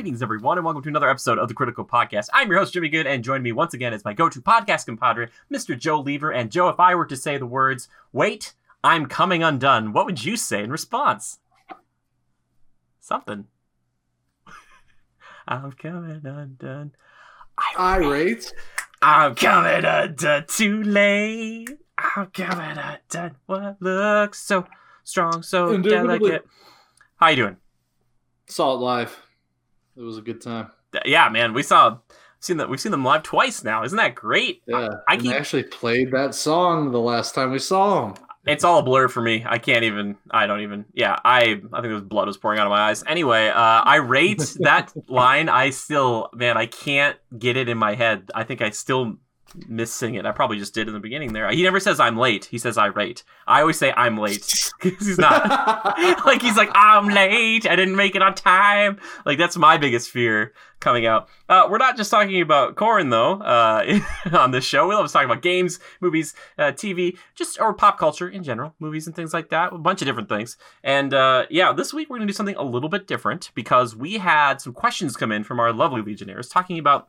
Greetings, everyone, and welcome to another episode of the Critical Podcast. I'm your host, Jimmy Good, and join me once again as my go to podcast compadre, Mr. Joe Lever. And Joe, if I were to say the words, wait, I'm coming undone, what would you say in response? Something. I'm coming undone. Irate. I'm coming undone too late. I'm coming undone. What looks so strong, so Indubitably. delicate. How you doing? Saw it live. It was a good time. Yeah, man, we saw seen that we've seen them live twice now. Isn't that great? Yeah. I and keep- actually played that song the last time we saw them. It's all a blur for me. I can't even. I don't even. Yeah, I. I think there was blood was pouring out of my eyes. Anyway, uh, I rate that line. I still, man, I can't get it in my head. I think I still miss sing it. I probably just did in the beginning there. He never says I'm late. He says I rate. I always say I'm late because he's not. like he's like I'm late. I didn't make it on time. Like that's my biggest fear coming out. Uh, we're not just talking about Korn though. Uh, on this show, we love to talk about games, movies, uh, TV, just or pop culture in general, movies and things like that. A bunch of different things. And uh, yeah, this week we're gonna do something a little bit different because we had some questions come in from our lovely Legionnaires talking about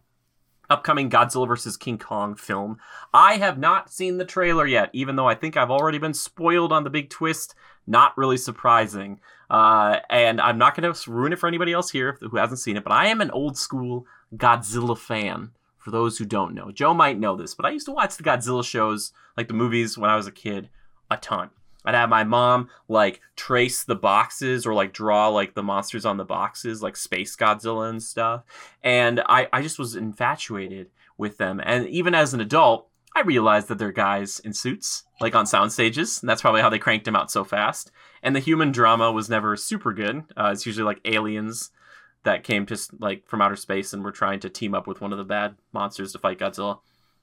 upcoming Godzilla vs. King Kong film. I have not seen the trailer yet, even though I think I've already been spoiled on the big twist. Not really surprising. Uh, and I'm not going to ruin it for anybody else here who hasn't seen it, but I am an old school Godzilla fan. For those who don't know, Joe might know this, but I used to watch the Godzilla shows, like the movies, when I was a kid, a ton. I'd have my mom like trace the boxes or like draw like the monsters on the boxes, like Space Godzilla and stuff. And I, I just was infatuated with them. And even as an adult, I realized that they're guys in suits, like on sound stages. And that's probably how they cranked them out so fast. And the human drama was never super good. Uh, it's usually like aliens that came just like from outer space and were trying to team up with one of the bad monsters to fight Godzilla.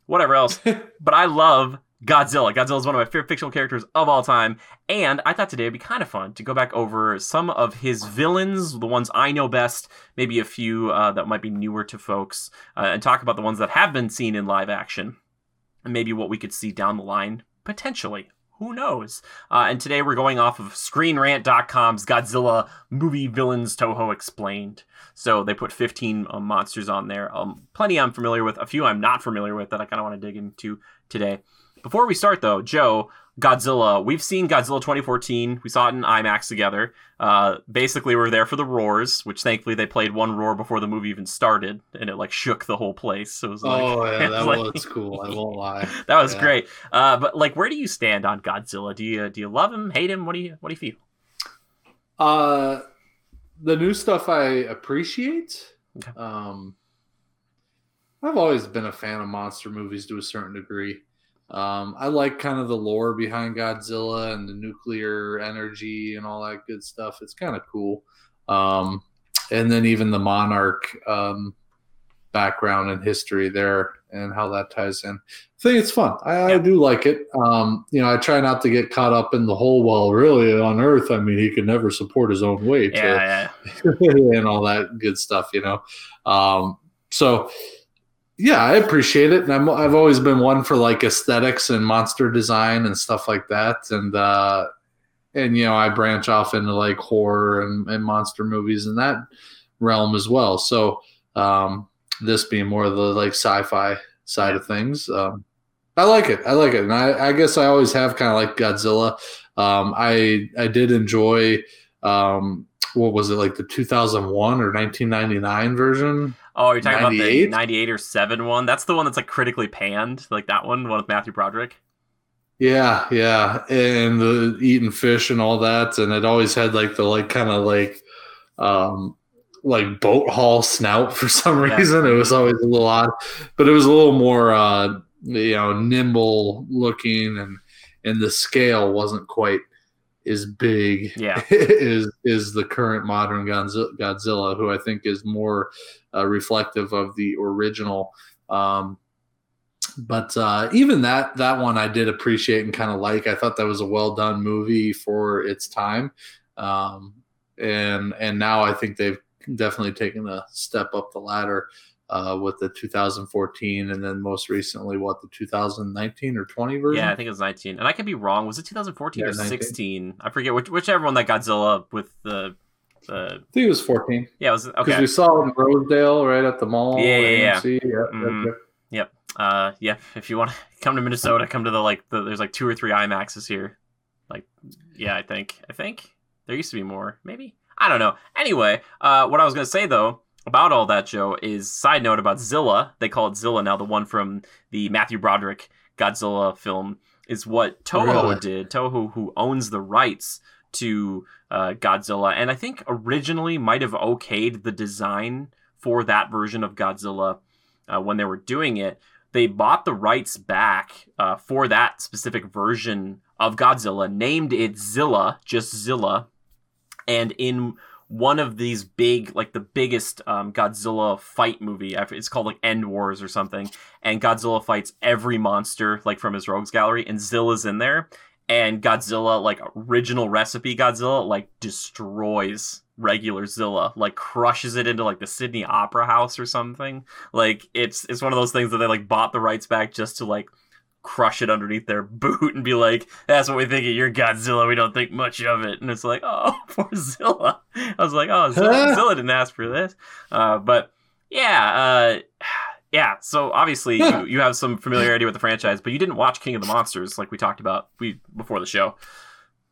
Whatever else. but I love Godzilla. Godzilla is one of my favorite fictional characters of all time. And I thought today would be kind of fun to go back over some of his villains, the ones I know best, maybe a few uh, that might be newer to folks, uh, and talk about the ones that have been seen in live action, and maybe what we could see down the line potentially. Who knows? Uh, and today we're going off of ScreenRant.com's Godzilla movie villains Toho explained. So they put 15 um, monsters on there. Um, plenty I'm familiar with, a few I'm not familiar with that I kind of want to dig into today. Before we start, though, Joe, Godzilla, we've seen Godzilla 2014. We saw it in IMAX together. Uh, basically, we were there for the roars, which thankfully they played one roar before the movie even started, and it like shook the whole place. So it was like, oh yeah, that like- was cool. I won't lie. that was Yeah. great. Uh, but like, where do you stand on Godzilla? Do you do you love him, hate him? What do you what do you feel? Uh, the new stuff I appreciate. Okay. Um, I've always been a fan of monster movies to a certain degree. Um, I like kind of the lore behind Godzilla and the nuclear energy and all that good stuff. It's kind of cool. Um, and then even the Monarch um, background and history there and how that ties in. I think it's fun. I, I do like it. Um, you know, I try not to get caught up in the whole. Well, really, on Earth, I mean, he could never support his own weight Yeah, yeah. and all that good stuff. You know, um, so yeah, I appreciate it, and I'm, I've always been one for like aesthetics and monster design and stuff like that, and uh, and you know, I branch off into like horror and, and monster movies in that realm as well. So um, this being more of the like sci-fi side of things. Um, I like it. I like it, and I, I guess I always have kind of like Godzilla. Um, I I did enjoy um, what was it like the 2001 or 1999 version? Oh, you're talking about the 98? 98 or 7 one? That's the one that's like critically panned, like that one, one with Matthew Broderick. Yeah, yeah, and the eating fish and all that, and it always had like the like kind of like um like boat haul snout for some Yeah. reason. It was always a little odd, but it was a little more uh you know nimble looking, and and the scale wasn't quite as big Yeah. is is the current modern Godzilla, who I think is more uh, reflective of the original. Um, but uh, even that that one I did appreciate and kind of like. I thought that was a well done movie for its time, um, and and now I think they've definitely taken a step up the ladder uh, with the 2014 and then most recently what the 2019 or 20 version. Yeah, I think it was 19. And I could be wrong. Was it 2014 Yeah, or 19. 16? I forget which, whichever one that Godzilla with the Uh, I think it was 14 yeah, it was because we saw it in Rosedale right at the mall. Yeah, yeah, yeah. AMC. yeah. Mhm. yeah. Uh, yeah, if you want to come to Minnesota, come to the like the, there's like two or three IMAXs here. Like, yeah, I think I think there used to be more. Maybe I don't know. Anyway, uh, what I was gonna say though about all that, Joe, is side note about Zilla. They call it Zilla now. The one from the Matthew Broderick Godzilla film is what Toho Really? did. Toho, who owns the rights to uh, Godzilla, and I think originally might have okayed the design for that version of Godzilla uh, when they were doing it. They bought the rights back uh, for that specific version of Godzilla, named it Zilla, just Zilla, and in one of these big, like the biggest um, Godzilla fight movie. It's called like End Wars or something. And Godzilla fights every monster like from his rogues gallery, and Zilla's in there. And Godzilla, like original recipe Godzilla, like destroys regular Zilla, like crushes it into like the Sydney Opera House or something. Like it's it's one of those things that they like bought the rights back just to like crush it underneath their boot and be like, "That's what we think of your Godzilla. We don't think much of it." And it's like, "Oh, poor Zilla." I was like, "Oh, Zilla, Zilla didn't ask for this," uh, but yeah, uh, yeah. So obviously, you, you have some familiarity with the franchise, but you didn't watch King of the Monsters like we talked about we before the show.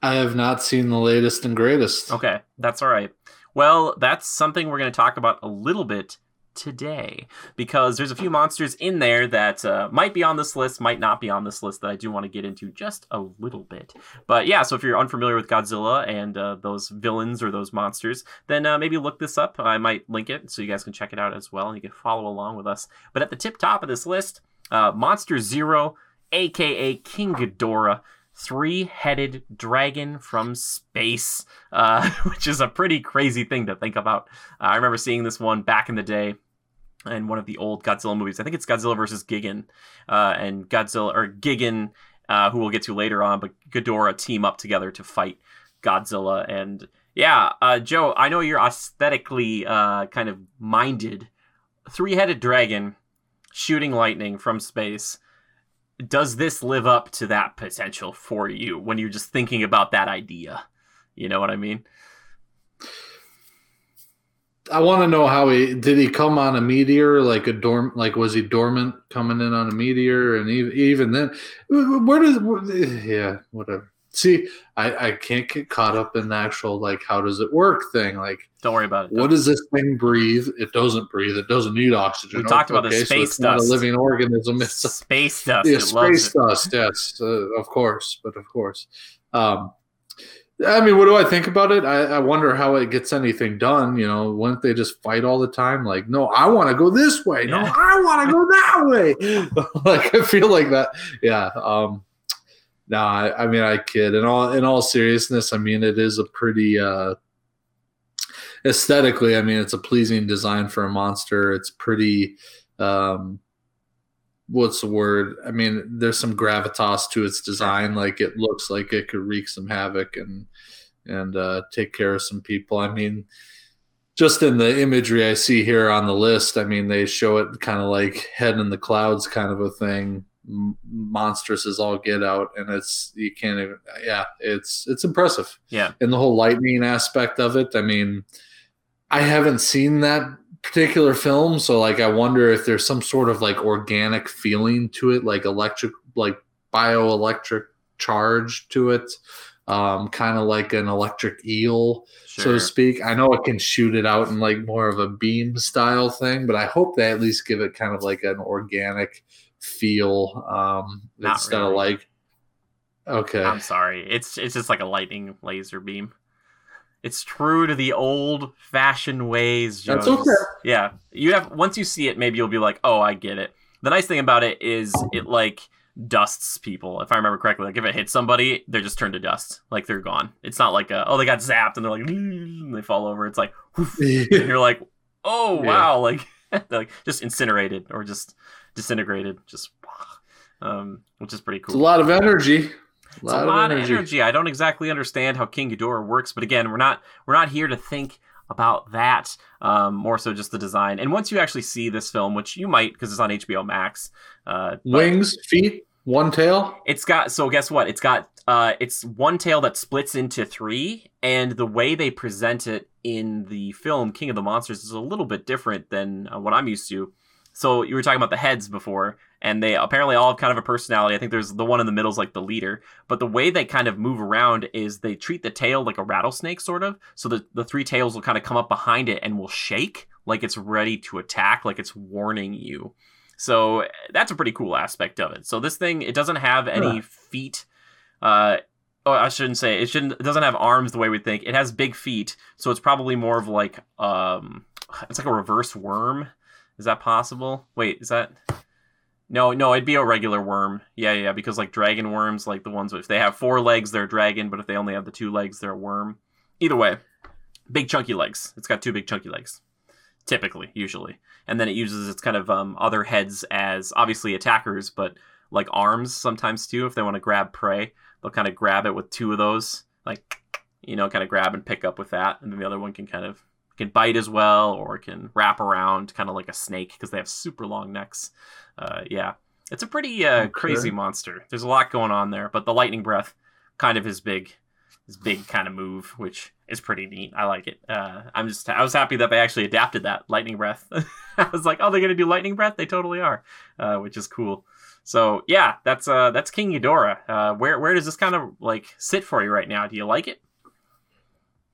I have not seen the latest and greatest. Okay, that's all right. Well, that's something we're going to talk about a little bit today because there's a few monsters in there that uh, might be on this list, might not be on this list that I do want to get into just a little bit. But yeah, so if you're unfamiliar with Godzilla and uh, those villains or those monsters, then uh, maybe look this up. I might link it so you guys can check it out as well and you can follow along with us. But at the tip top of this list, uh, Monster Zero, aka King Ghidorah three headed dragon from space, uh, which is a pretty crazy thing to think about. Uh, I remember seeing this one back in the day in one of the old Godzilla movies. I think it's Godzilla versus Gigan, uh, and Godzilla or Gigan, uh, who we'll get to later on, but Ghidorah team up together to fight Godzilla. And yeah, uh, Joe, I know you're aesthetically uh, kind of minded. Three headed dragon shooting lightning from space does this live up to that potential for you when you're just thinking about that idea? You know what I mean? I want to know how he did he come on a meteor like a dorm like was he dormant coming in on a meteor and even, even then where does yeah whatever see I I can't get caught up in the actual like how does it work thing like Don't worry about it. what does this thing breathe it doesn't breathe it doesn't need oxygen We talked about the Okay, so space it's not a living organism it's a space dust. yeah, it loves space it. dust. Yes, uh, of course, but of course. Um, I mean, what do I think about it? I, I wonder how it gets anything done. You know, wouldn't they just fight all the time? Like, no, I want to go this way. No, Yeah. I want to go that way. like, I feel like that. Yeah. Um, no, I, I mean, I kid. In all, in all seriousness, I mean, it is a pretty uh, aesthetically. I mean, it's a pleasing design for a monster. It's pretty. Um, what's the word? I mean, there's some gravitas to its design. Like it looks like it could wreak some havoc and and uh, take care of some people. I mean, just in the imagery I see here on the list, I mean, they show it kind of like head in the clouds kind of a thing. M- monstrous as all get out, and it's you can't even. Yeah, it's it's impressive. Yeah. and the whole lightning aspect of it. I mean, I haven't seen that particular film, so like I wonder if there's some sort of like organic feeling to it, like electric, like bioelectric charge to it, um, kind of like an electric eel, so to speak. I know it can shoot it out in like more of a beam style thing, but I hope they at least give it kind of like an organic feel um, Not instead of really. like. Okay. I'm sorry. It's it's just like a lightning laser beam. It's true to the old fashioned ways. That's okay. Yeah, you have once you see it, maybe you'll be like, "Oh, I get it." The nice thing about it is it like dusts people. If I remember correctly, like if it hits somebody, they're just turned to dust. Like they're gone. It's not like a, oh they got zapped and they're like and they fall over. It's like and you're like, oh Yeah. wow, like they're like just incinerated or just disintegrated, just um, which is pretty cool. It's a lot of energy. It's a lot of energy. I don't exactly understand how King Ghidorah works, but again, we're not we're not here to think about that. Um, more so just the design. And once you actually see this film, which you might because it's on HBO Max, uh, but- Wings, feet. One tail? It's got so guess what? It's got uh it's one tail that splits into three, and the way they present it in the film King of the Monsters is a little bit different than uh, what I'm used to. So you were talking about the heads before, and they apparently all have kind of a personality. I think there's the one in the middle is like the leader, but the way they kind of move around is they treat the tail like a rattlesnake, sort of. So the the three tails will kind of come up behind it and will shake like it's ready to attack, like it's warning you. So that's a pretty cool aspect of it. So this thing, it doesn't have any Huh. feet. Uh, oh, I shouldn't say it shouldn't. It doesn't have arms the way we think. It has big feet, so it's probably more of like um, it's like a reverse worm. Is that possible? Wait, is that? No, no, it'd be a regular worm. Yeah, yeah, because like dragon worms, like the ones if they have four legs, they're a dragon, but if they only have the two legs, they're a worm. Either way, big chunky legs. It's got two big chunky legs, typically, usually, and then it uses its kind of um, other heads as obviously attackers, but like arms sometimes too. If they want to grab prey, they'll kind of grab it with two of those, like you know, kind of grab and pick up with that, and then the other one can kind of can bite as well, or can wrap around, kind of like a snake, because they have super long necks. Uh, yeah, it's a pretty uh, Okay. crazy monster. There's a lot going on there, but the lightning breath, kind of his big, his big kind of move, which is pretty neat. I like it. Uh, I'm just I was happy that they actually adapted that lightning breath. I was like, oh, they're gonna do lightning breath. They totally are, uh, which is cool. So yeah, that's uh, that's King Ghidorah. Uh, where where does this kind of like sit for you right now? Do you like it?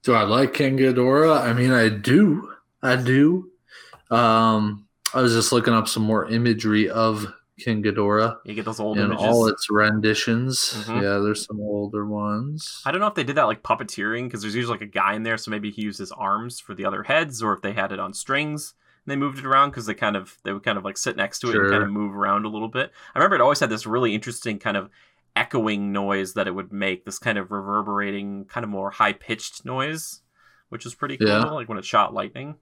Do I like King Ghidorah? I mean, I do. I do. Um, I was just looking up some more imagery of King Ghidorah You get those old in images. all its renditions. Mhm. Yeah, there's some older ones. I don't know if they did that like puppeteering because there's usually like a guy in there, so maybe he used his arms for the other heads, or if they had it on strings and they moved it around because they kind of they would kind of like sit next to it Sure. and kind of move around a little bit. I remember it always had this really interesting kind of echoing noise that it would make, this kind of reverberating, kind of more high pitched noise, which was pretty cool. Yeah. Like when it shot lightning.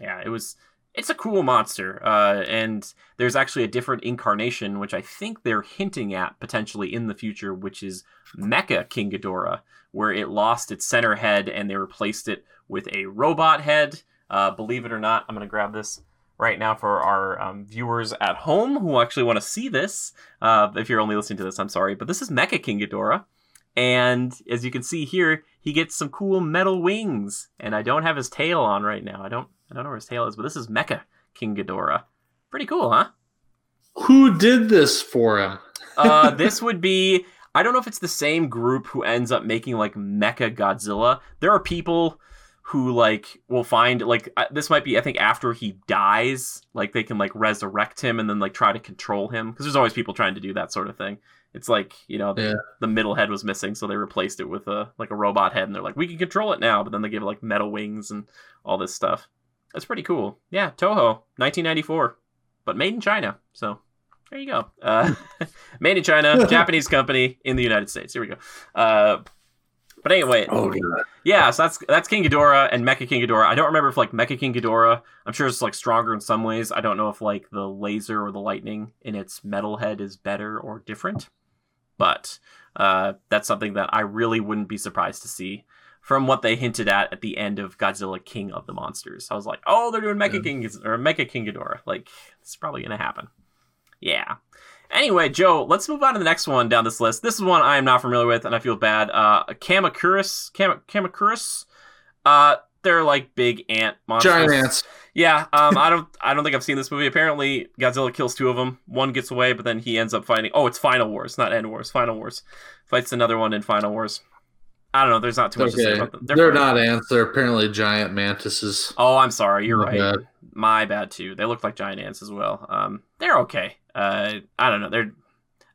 Yeah, it was. It's a cool monster, uh, and there's actually a different incarnation, which I think they're hinting at potentially in the future, which is Mecha King Ghidorah, where it lost its center head and they replaced it with a robot head. Uh, believe it or not, I'm going to grab this right now for our um, viewers at home who actually want to see this. Uh, if you're only listening to this, I'm sorry, but this is Mecha King Ghidorah. And as you can see here, he gets some cool metal wings. And I don't have his tail on right now. I don't I don't know where his tail is, but this is Mecha King Ghidorah. Pretty cool, huh? Who did this for him? uh, this would be I don't know if it's the same group who ends up making like Mecha Godzilla. There are people who like will find like this might be I think after he dies, like they can like resurrect him and then like try to control him because there's always people trying to do that sort of thing. It's like you know the, Yeah. the middle head was missing, so they replaced it with a like a robot head, and they're like we can control it now, but then they give it like metal wings and all this stuff. That's pretty cool. Yeah, Toho, 1994, but made in China. So there you go. Uh, made in China, Japanese company in the United States. Here we go. Uh, but anyway, Oh, God. yeah, so that's that's King Ghidorah and Mecha King Ghidorah. I don't remember if like Mecha King Ghidorah. I'm sure it's like stronger in some ways. I don't know if like the laser or the lightning in its metal head is better or different. But uh, that's something that I really wouldn't be surprised to see from what they hinted at at the end of Godzilla King of the Monsters. I was like, oh, they're doing Mecha Yeah. King or Mecha King Ghidorah. Like it's probably gonna happen. Yeah. Anyway, Joe, let's move on to the next one down this list. This is one I am not familiar with, and I feel bad. Uh, Kamacuras, Kam- Kamacuras. Uh, they're like big ant monsters. Giant ants. Yeah. Um, I don't, I don't think I've seen this movie. Apparently, Godzilla kills two of them. One gets away, but then he ends up fighting. Oh, it's Final Wars, not End Wars. Final Wars fights another one in Final Wars. I don't know. There's not too much to say about them. They're, fine. not ants. They're apparently giant mantises. Oh, I'm sorry. You're My right. bad. My bad too. They look like giant ants as well. Um, they're okay. Uh, I don't know. They're.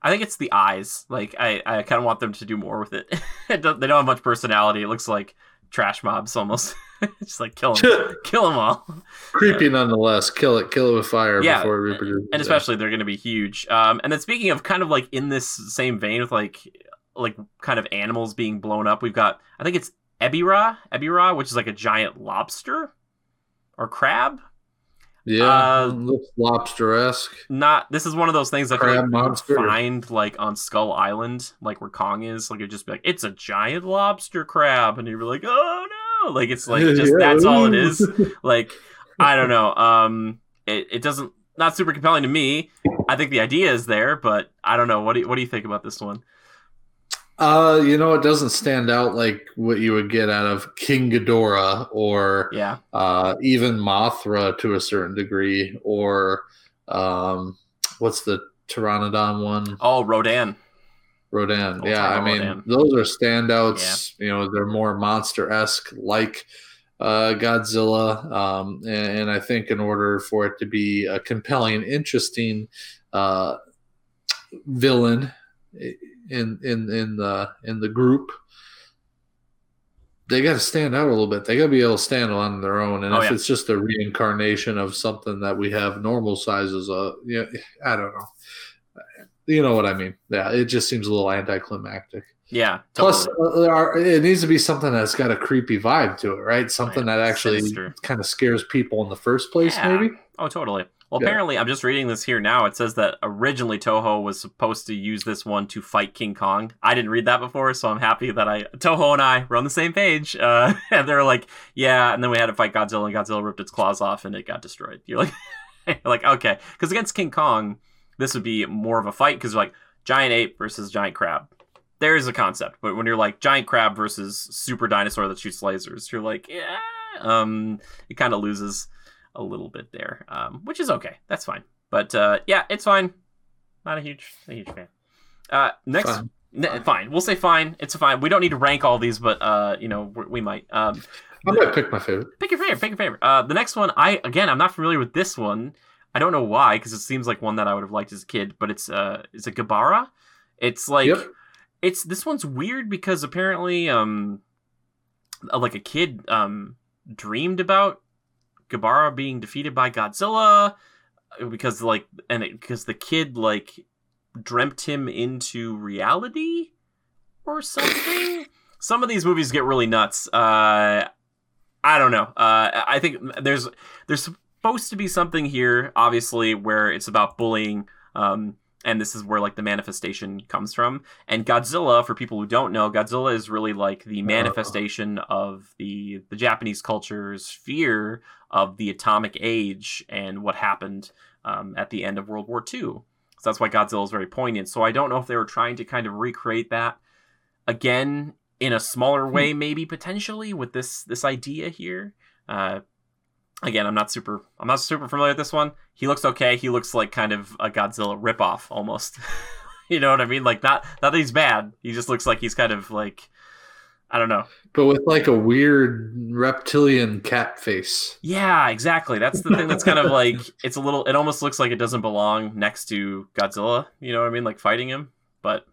I think it's the eyes. Like I, I kind of want them to do more with it. It don't- they don't have much personality. It looks like trash mobs almost. Just like kill them, kill them all. Creepy nonetheless. Kill it. Kill it with fire Yeah, before it reproduces. and especially they're going to be huge. Um, and then speaking of kind of like in this same vein with like like kind of animals being blown up, we've got I think it's Ebirah, Ebirah, which is like a giant lobster or crab. yeah, uh, looks lobster-esque. Not this is one of those things that Crab like find like on Skull Island, like where Kong is. Like it'd just be like it's a giant lobster crab, and you'd be like, oh no, like it's like just Yeah. that's all it is. like I don't know. Um, it, it doesn't not super compelling to me. I think the idea is there, but I don't know. What do you, what do you think about this one? Uh, you know, it doesn't stand out like what you would get out of King Ghidorah or Yeah, uh, even Mothra to a certain degree, or um, what's the Pteranodon one? oh Rodan. Rodan. Oh, yeah, I mean, Rodan. those are standouts. You know, they're more monster esque, like uh, Godzilla. Um, and, and I think in order for it to be a compelling and interesting uh, villain in in in the in the group, they got to stand out a little bit. They got to be able to stand on their own. And Oh, if yeah. it's just a reincarnation of something that we have normal sizes, of, yeah, I don't know. You know what I mean? Yeah, it just seems a little anticlimactic. Yeah, totally. Plus, uh, there are- it needs to be something that's got a creepy vibe to it, right? Something Yeah, that actually kind of scares people in the first place, Yeah. maybe. Oh, totally. Well, Yeah. apparently, I'm just reading this here now. It says that originally Toho was supposed to use this one to fight King Kong. I didn't read that before, so I'm happy that I Toho and I were on the same page. Uh, and they're like, yeah, and then we had to fight Godzilla, and Godzilla ripped its claws off, and it got destroyed. You're like, like okay, because against King Kong, this would be more of a fight because like giant ape versus giant crab. There is a concept, but when you're like giant crab versus super dinosaur that shoots lasers, you're like, yeah, um, it kind of loses a little bit there, um, which is okay. That's fine. But uh, yeah, it's fine. Not a huge, a huge fan. Uh, next, Fine. fine. We'll say fine. It's fine. We don't need to rank all these, but uh, you know, we we might. Um, I might pick my favorite. pick your favorite. Pick your favorite. Uh, the next one, I again, I'm not familiar with this one. I don't know why, because it seems like one that I would have liked as a kid. But it's uh, it's a Gabara. It's like Yep. it's this one's weird because apparently, um, uh, like a kid um dreamed about Gabara being defeated by Godzilla uh, because like and because the kid like dreamt him into reality or something. Some of these movies get really nuts. Uh, I don't know. Uh, I think there's there's supposed to be something here, obviously, where it's about bullying. Um, and this is where like the manifestation comes from. And Godzilla, for people who don't know, Godzilla is really like the manifestation of the the Japanese culture's fear of the atomic age and what happened um, at the end of World War II. So that's why Godzilla is very poignant. So I don't know if they were trying to kind of recreate that again in a smaller way, maybe potentially with this this idea here. Uh, again, I'm not super I'm not super familiar with this one. He looks okay. He looks like kind of a Godzilla ripoff almost. you know what I mean? Like not not that he's bad. He just looks like he's kind of like I don't know. But with like a weird reptilian cat face. Yeah, exactly. That's the thing that's kind of like it's a little it almost looks like it doesn't belong next to Godzilla, you know what I mean? Like fighting him. But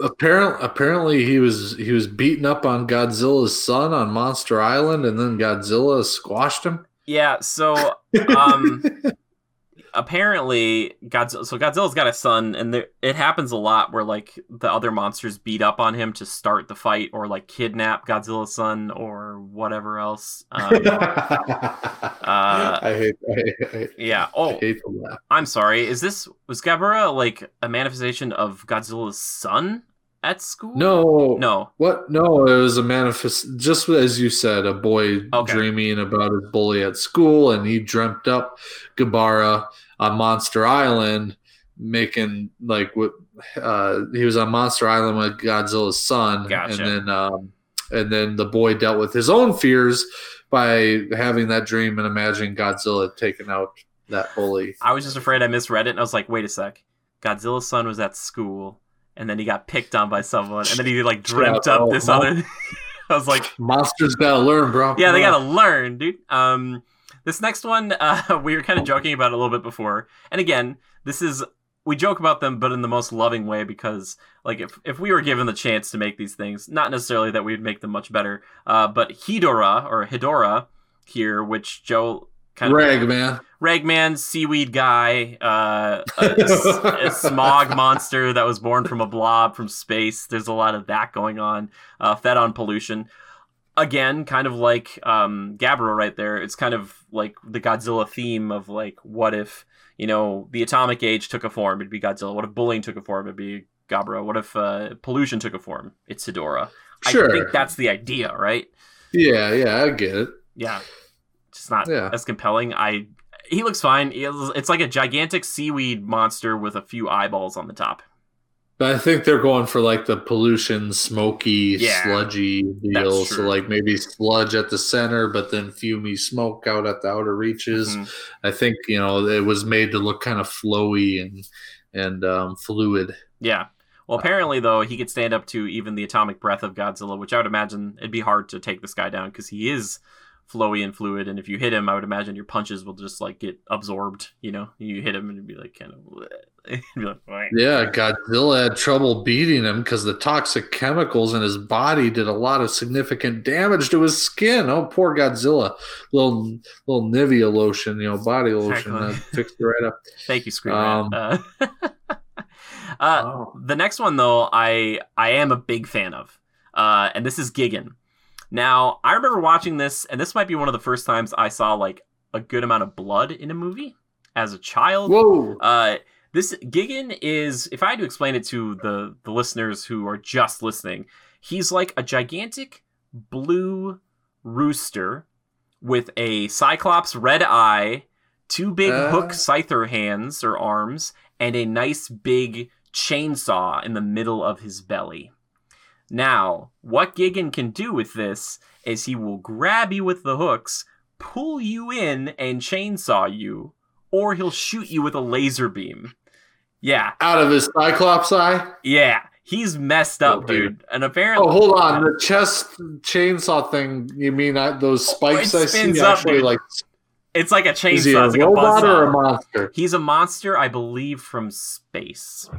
Apparently, apparently he was he was beaten up on Godzilla's son on Monster Island, and then Godzilla squashed him. Yeah, so um apparently Godzilla so Godzilla's got a son and there, it happens a lot where like the other monsters beat up on him to start the fight or like kidnap Godzilla's son or whatever else. Um, I hate, I hate, I hate, yeah. I Oh, hate. I'm sorry. Is this was Gabara like a manifestation of Godzilla's son at school? No, No. What? No, it was a manifest. Just as you said, a boy Okay. dreaming about his bully at school, and he dreamt up Gabara on Monster Island, making like what uh, he was on Monster Island with Godzilla's son, Gotcha. and then um, and then the boy dealt with his own fears by having that dream and imagining Godzilla taking out that bully. I was just afraid I misread it and I was like, wait a sec. Godzilla's son was at school and then he got picked on by someone and then he like dreamt Yeah, up oh, this no. other I was like, Monsters gotta learn, bro. yeah, they gotta learn, dude. Um, this next one, uh, we were kind of joking about a little bit before, and again, this is we joke about them, but in the most loving way because, like, if if we were given the chance to make these things, not necessarily that we'd make them much better, uh, but Hedorah or Hedorah here, which Joe kind of rag man. Ragman, seaweed guy, uh, a, a smog monster that was born from a blob from space. There's a lot of that going on, uh, fed on pollution. Again, kind of like um, Gabra right there. It's kind of like the Godzilla theme of like, what if you know the atomic age took a form? It'd be Godzilla. What if bullying took a form? It'd be Gabra. What if uh, pollution took a form? It's Hedorah. Sure. I think that's the idea, right? Yeah, yeah, I get it. Yeah, just not Yeah. as compelling. I he looks fine. It's like a gigantic seaweed monster with a few eyeballs on the top. But I think they're going for like the pollution, smoky, Yeah, sludgy deal. So like maybe sludge at the center, but then fumy smoke out at the outer reaches. Mhm. I think you know it was made to look kind of flowy and and um, fluid. Yeah. Well, apparently, though, he could stand up to even the atomic breath of Godzilla, which I would imagine it'd be hard to take this guy down because he is flowy and fluid. And if you hit him, I would imagine your punches will just like get absorbed. You know, you hit him and it'd be like kind of. Be like, Yeah, Godzilla had trouble beating him because the toxic chemicals in his body did a lot of significant damage to his skin. Oh, poor Godzilla! Little little Nivea lotion, you know, body lotion Exactly. that fixed it right up. Thank you, Screen Um, uh, uh, The next one, though, I I am a big fan of, uh, and this is Gigan. Now, I remember watching this, and this might be one of the first times I saw like a good amount of blood in a movie as a child. Whoa! Uh, this Gigan is, if I had to explain it to the the listeners who are just listening, he's like a gigantic blue rooster with a cyclops red eye, two big Uh. hook scyther hands or arms, and a nice big chainsaw in the middle of his belly. Now, what Gigan can do with this is he will grab you with the hooks, pull you in, and chainsaw you, or he'll shoot you with a laser beam. Yeah, Out of his Cyclops eye. yeah, he's messed up, Oh, dude. dude. And apparently, Oh, hold on. The chest chainsaw thing. You mean I, those spikes it I see? up, Actually, dude. like it's like a is he chainsaw. a It's like a robot or a monster? He's a monster, I believe, from space.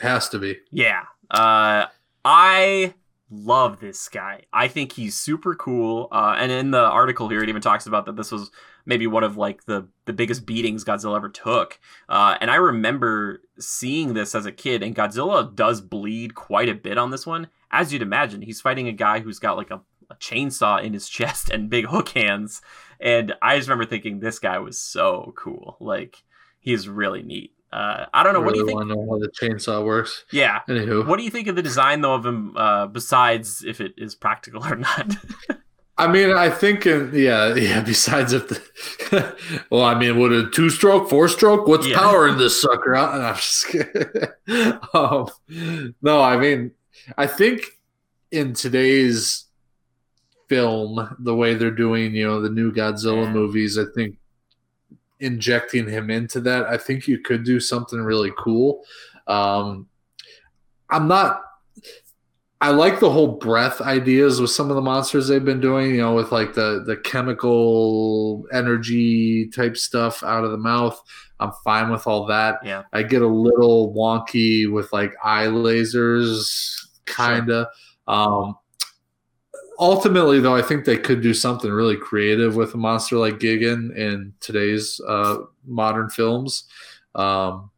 Has to be. Yeah. Uh, I love this guy. I think he's super cool. Uh, and in the article here, it even talks about that this was maybe one of like the the biggest beatings Godzilla ever took. Uh, and I remember seeing this as a kid, and Godzilla does bleed quite a bit on this one, as you'd imagine. He's fighting a guy who's got like a, a chainsaw in his chest and big hook hands, and I just remember thinking this guy was so cool. Like he's really neat. Uh, I don't know. I What do you think? want to know how the chainsaw works. Yeah. Anywho, What do you think of the design though of him? Uh, besides if it is practical or not? I mean, I think, in, yeah, yeah. Besides, if the, well, I mean, would a two stroke, four stroke? What's Yeah. power in this sucker? I, I'm just kidding. um, no, I mean, I think in today's film, the way they're doing, you know, the new Godzilla Yeah. movies, I think injecting him into that, I think you could do something really cool. Um, I'm not. I like the whole breath ideas with some of the monsters they've been doing, you know, with like the the chemical energy type stuff out of the mouth. I'm fine with all that. yeah. I get a little wonky with like eye lasers, kind of. Um, ultimately, though, I think they could do something really creative with a monster like Gigan in today's uh, modern films. Um,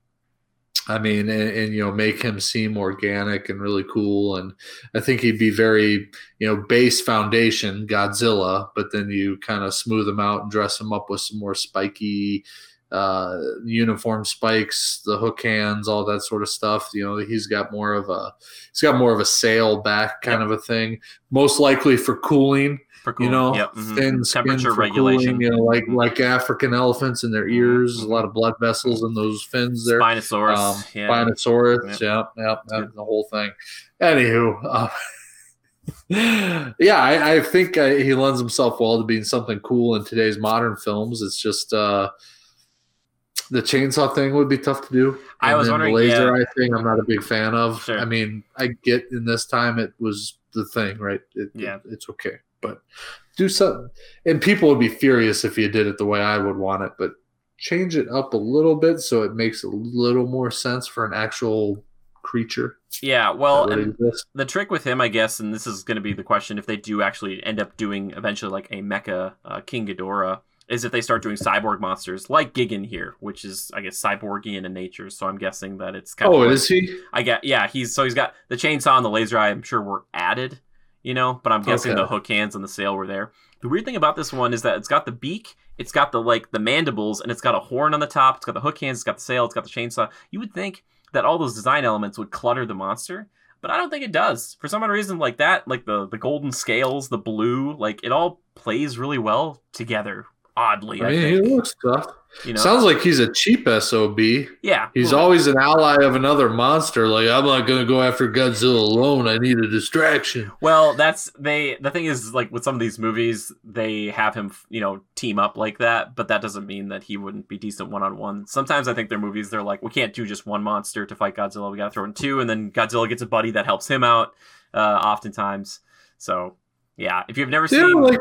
I mean, and, and you know, make him seem organic and really cool. And I think he'd be very, you know, base foundation Godzilla, but then you kind of smooth him out and dress him up with some more spiky uh, uniform spikes, the hook hands, all that sort of stuff. You know, he's got more of a he's got more of a sail back kind of a thing, most likely for cooling. For. You know, Yep, mhm. thin skin temperature for regulation. Cooling, you know, like Mhm. like African elephants in their ears, Mhm. a lot of blood vessels in those fins there. Spinosaurus. Um, yeah. Spinosaurus, yeah, yeah, that- the whole thing. Anywho, uh, yeah, I, I think uh, he lends himself well to being something cool in today's modern films. It's just uh, the chainsaw thing would be tough to do. I And was wondering, the laser yeah. eye thing. I'm not a big fan of. Sure. I mean, I get in this time it was the thing, right? It, Yeah. it- it's okay, but do something. And people would be furious if you did it the way I would want it, but change it up a little bit so it makes a little more sense for an actual creature. Yeah. Well, that really and exists. the trick with him, I guess, and this is going to be the question if they do actually end up doing eventually like a mecha uh, King Ghidorah, is if they start doing cyborg monsters like Gigan here, which is I guess cyborgian in nature. So I'm guessing that it's kind Oh, of Oh, is he? I get yeah. He's so he's got the chainsaw and the laser eye. I'm sure were added, you know, but I'm guessing Okay. the hook hands and the sail were there. The weird thing about this one is that it's got the beak, it's got the like the mandibles, and it's got a horn on the top. It's got the hook hands, it's got the sail, it's got the chainsaw. You would think that all those design elements would clutter the monster, but I don't think it does. For some odd reason, like that, like the the golden scales, the blue, like it all plays really well together. Oddly. I, I mean, think. he looks tough. you know, Sounds like he's a cheap sob. yeah, He's well, always an ally of another monster. Like I'm not gonna go after Godzilla alone. I need a distraction. Well, that's they. The thing is, like with some of these movies, they have him, you know, team up like that. But that doesn't mean that he wouldn't be decent one on one. Sometimes I think their movies, they're like, we can't do just one monster to fight Godzilla. We got to throw in two, and then Godzilla gets a buddy that helps him out. Uh, oftentimes, so yeah. If you've never Yeah, seen, like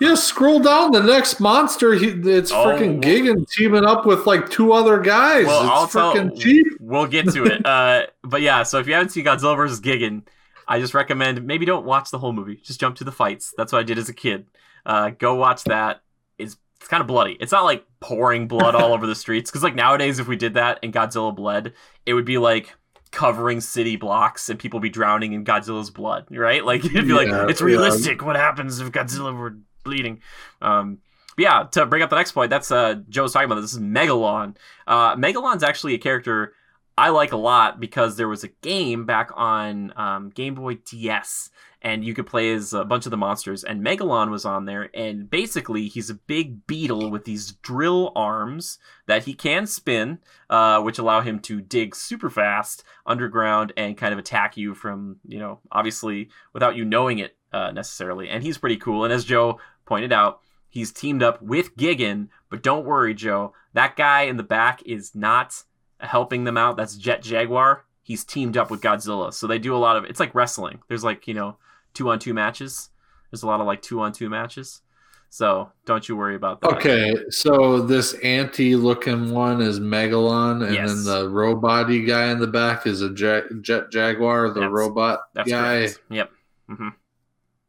yeah. Scroll down the next monster. He, it's Oh, freaking Gigan teaming up with like two other guys. Well, I'll it's tell- freaking cheap. we'll get to it. Uh, but yeah, so if you haven't seen Godzilla vs. Gigan, I just recommend maybe don't watch the whole movie. Just jump to the fights. That's what I did as a kid. Uh, go watch that. It's, it's kind of bloody. It's not like pouring blood all over the streets. Because like nowadays, if we did that and Godzilla bled, it would be like covering city blocks and people be drowning in Godzilla's blood, right? Like it'd be like Yeah, it's yeah. realistic. What happens if Godzilla were bleeding? Um, yeah, to bring up the next point, that's uh, Joe's talking about. This is Megalon. Uh, Megalon's actually a character I like a lot because there was a game back on um, Game Boy DS, and you could play as a bunch of the monsters. And Megalon was on there, and basically he's a big beetle with these drill arms that he can spin, uh, which allow him to dig super fast underground and kind of attack you from, you know, obviously without you knowing it uh, necessarily. And he's pretty cool. And as Joe pointed out, he's teamed up with Gigan, but don't worry, Joe. That guy in the back is not helping them out. That's Jet Jaguar. He's teamed up with Godzilla. So they do a lot of it's like wrestling. There's like, you know, two on two matches. There's a lot of like two on two matches. So don't you worry about that. Okay, so this anti-looking one is Megalon, and Yes. then the robot guy in the back is a jet, jet Jaguar, the That's- robot That's guy, correct. Yep. hmm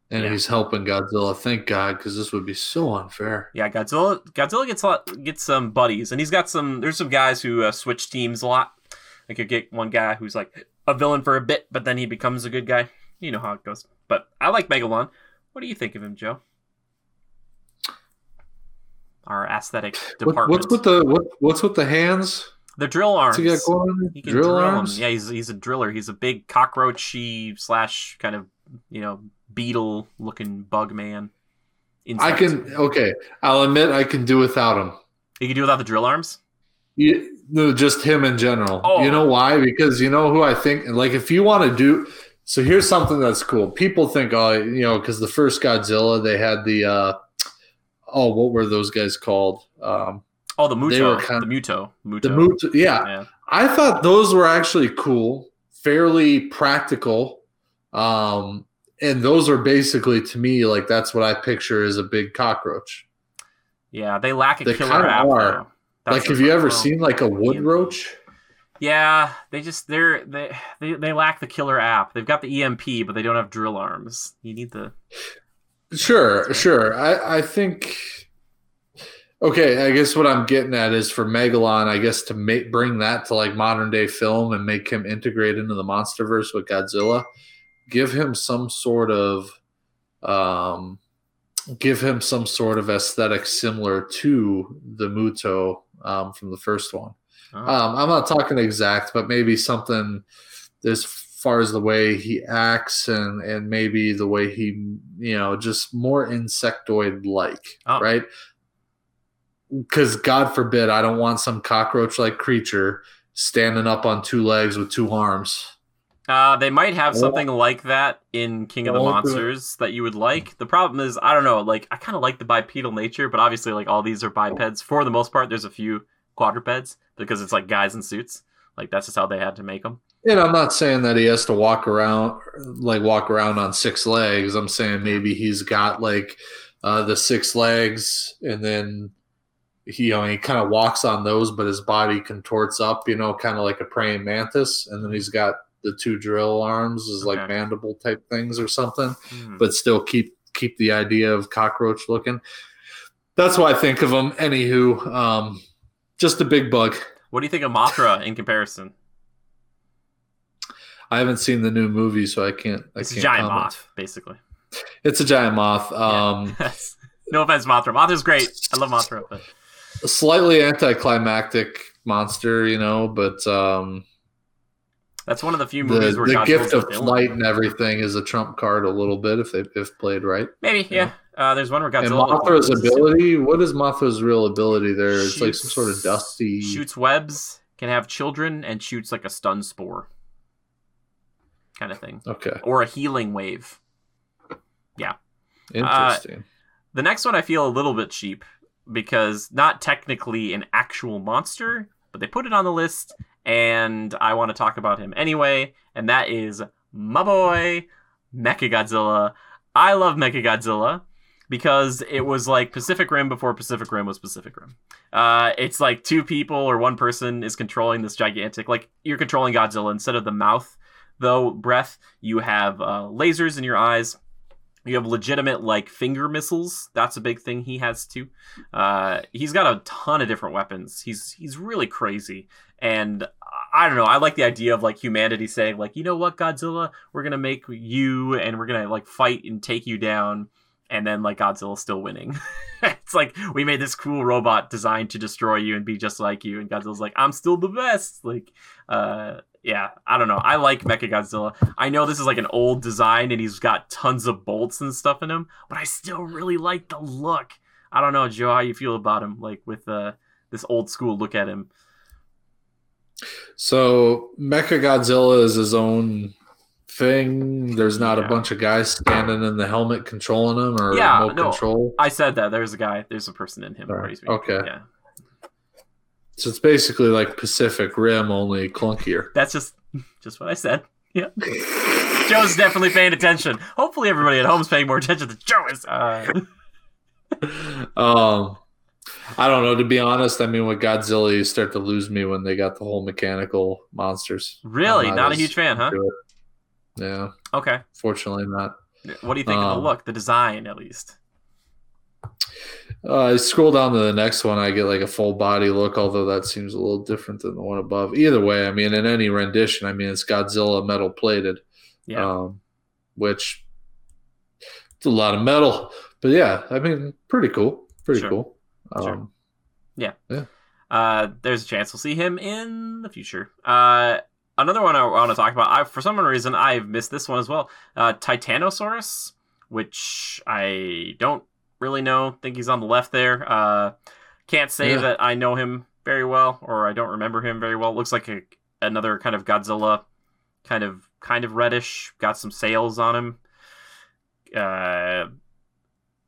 and yeah. he's helping Godzilla. Thank God, because this would be so unfair. Yeah, Godzilla. Godzilla gets a lot, gets some buddies, and he's got some. There's some guys who uh, switch teams a lot. I could get one guy who's like a villain for a bit, but then he becomes a good guy. You know how it goes. But I like Megalon. What do you think of him, Joe? Our aesthetic department. what's with the what, what's with the hands? the drill arms? To get going, He can drill, drill, arms. Yeah, he's he's a driller. He's a big cockroachy slash kind of you know beetle looking bug man. I can okay. I'll admit I can do without him. You can do without the drill arms. You, no, just him in general. Oh. You know why? Because you know who I think. Like, if you want to do, so here's something that's cool. People think, oh, you know, because the first Godzilla, they had the, uh oh, what were those guys called? Um, Oh, the Muto. They were Muto. kind- the Muto. Muto. the Moot. Yeah, Yeah. I thought those were actually cool, fairly practical. Um, and those are basically to me like that's what I picture as a big cockroach. Yeah, they lack a They killer app. like, have you ever seen like a wood roach? Yeah, they just they're they, they they lack the killer app. They've got the EMP, but they don't have drill arms. You need the Sure, sure. I, I think. Okay, I guess what I'm getting at is for Megalon, I guess to make bring that to like modern day film and make him integrate into the MonsterVerse with Godzilla, give him some sort of, um, give him some sort of aesthetic similar to the Muto um, from the first one. Oh, Um, I'm not talking exact, but maybe something as far as the way he acts and and maybe the way he you know just more insectoid like, Oh. right? Because God forbid, I don't want some cockroach like creature standing up on two legs with two arms. Uh, they might have something like that in King of the. Monsters that you would like. The problem is, I don't know. Like, I kind of like the bipedal nature, but obviously, like all these are bipeds for the most part. There's a few quadrupeds because it's like guys in suits. Like that's just how they had to make them. And I'm not saying that he has to walk around like walk around on six legs. I'm saying maybe he's got like uh, the six legs, and then he you know he kind of walks on those, but his body contorts up, you know, kind of like a praying mantis, and then he's got the two drill arms as like mandible type things or something, Hmm. but still keep keep the idea of cockroach looking. That's why I think of him. Anywho, um, just a big bug. What do you think of Mothra in comparison? I haven't seen the new movie, so I can't. I It's a can't giant comment. moth, basically. It's a giant moth. Um, no offense, Mothra. Mothra's great. I love Mothra, but a slightly anticlimactic monster, you know, but um, that's one of the few the, movies where the gift of flight and everything is a trump card a little bit if they if played right. Maybe, yeah. Uh, there's one where And Godzilla Mothra's ability. What is Mothra's real ability there? It's like some sort of dusty. shoots webs, can have children, and shoots like a stun spore, kind of thing, Okay, or a healing wave. Yeah. Interesting. The next one I feel a little bit cheap because not technically an actual monster, but they put it on the list, and I want to talk about him anyway, and that is my boy Mechagodzilla. I love Mechagodzilla because it was like Pacific Rim before Pacific Rim was Pacific Rim. Uh, it's like two people or one person is controlling this gigantic, like you're controlling Godzilla instead of the mouth, though breath. You have uh, lasers in your eyes. You have legitimate like finger missiles. That's a big thing he has too. Uh, he's got a ton of different weapons. He's he's really crazy, and I don't know. I like the idea of like humanity saying like, you know what, Godzilla, we're gonna make you, and we're gonna like fight and take you down, and then like Godzilla's still winning. it's like we made this cool robot designed to destroy you and be just like you, and Godzilla's like, I'm still the best. Like, uh, yeah, I don't know. I like Mechagodzilla. I know this is like an old design and he's got tons of bolts and stuff in him, but I still really like the look. I don't know, Joe, how you feel about him, like with uh, this old school look at him. So Mecha Godzilla is his own thing. There's not Yeah. a bunch of guys standing in the helmet controlling him or Yeah, remote no. control. I said that. There's a guy. There's a person in him. Crazy. okay. Yeah, So it's basically like Pacific Rim, only clunkier. that's just just what I said. Yeah, Joe's definitely paying attention. Hopefully, everybody at home's paying more attention than Joe is. Uh, um, I don't know. To be honest, I mean, with Godzilla, you start to lose me when they got the whole mechanical monsters. really, I'm not a huge fan, huh? Yeah, Okay. fortunately not. What do you think of the Um, look, the design, at least? Uh, I scroll down to the next one. I get like a full body look, although that seems a little different than the one above. Either way, I mean, in any rendition, I mean, it's Godzilla metal plated, Yeah. um, which it's a lot of metal. But yeah, I mean, pretty cool. Pretty Sure. cool. Sure. Um, Uh, there's a chance we'll see him in the future. Uh, another one I want to talk about. I, for some reason, I've missed this one as well. Uh, Titanosaurus, which I don't really know. Think he's on the left there. Uh, can't say Yeah. that I know him very well, or I don't remember him very well. Looks like a, another kind of Godzilla, kind of kind of reddish. Got some sails on him. Uh,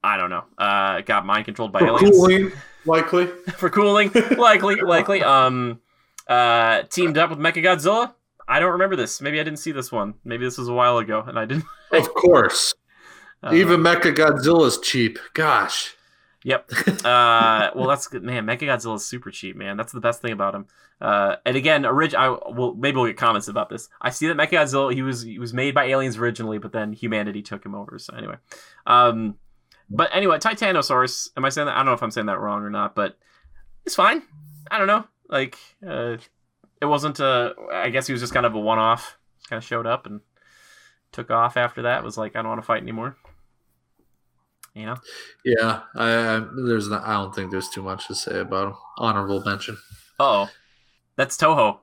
I don't know. Uh, got mind controlled by For aliens cooling, likely. for cooling, likely, likely. Um, uh, teamed up with Mechagodzilla. I don't remember this. Maybe I didn't see this one. Maybe this was a while ago, and I didn't. Of course. Uh, Even Mecha Godzilla's cheap. Gosh. Yep. Uh, well, that's good, man. Mechagodzilla is super cheap, man. That's the best thing about him. Uh, and again, orig- I well, maybe we'll get comments about this. I see that Mechagodzilla he was he was made by aliens originally, but then humanity took him over. So anyway, um, but anyway, Titanosaurus. Am I saying that? I don't know if I'm saying that wrong or not, but it's fine. I don't know. Like, uh, it wasn't. Uh, I guess he was just kind of a one-off. Kind of showed up and took off after that. Was like, I don't want to fight anymore. You know. Yeah, I, I there's not, I don't think there's too much to say about him. Honorable mention. Oh, that's Toho.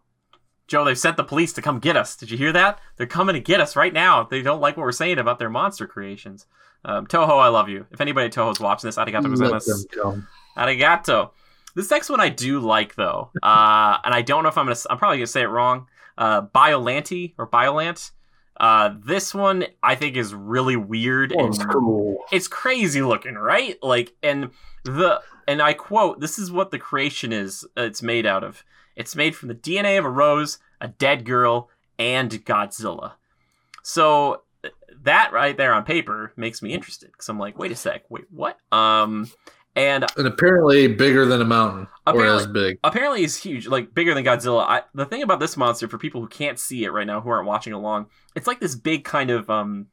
Joe, they've sent the police to come get us. Did you hear that? They're coming to get us right now. They don't like what we're saying about their monster creations. Um, Toho, I love you. If anybody at Toho's watching this, arigato Let gozaimasu. Arigato. This next one I do like though, uh, and I don't know if I'm gonna. I'm probably gonna say it wrong. Uh, Biolanti or Biolant. Uh, this one I think is really weird Oh, and it's cool. it's crazy looking, right? Like, and the and I quote: "This is what the creation is. uh, It's made out of. It's made from the DNA of a rose, a dead girl, and Godzilla." So that right there on paper makes me interested because I'm like, wait a sec, wait, what? Um, and And apparently bigger than a mountain, or Apparently- as big. apparently he's huge, like bigger than Godzilla. I, the thing about this monster, for people who can't see it right now, who aren't watching along, it's like this big kind of um,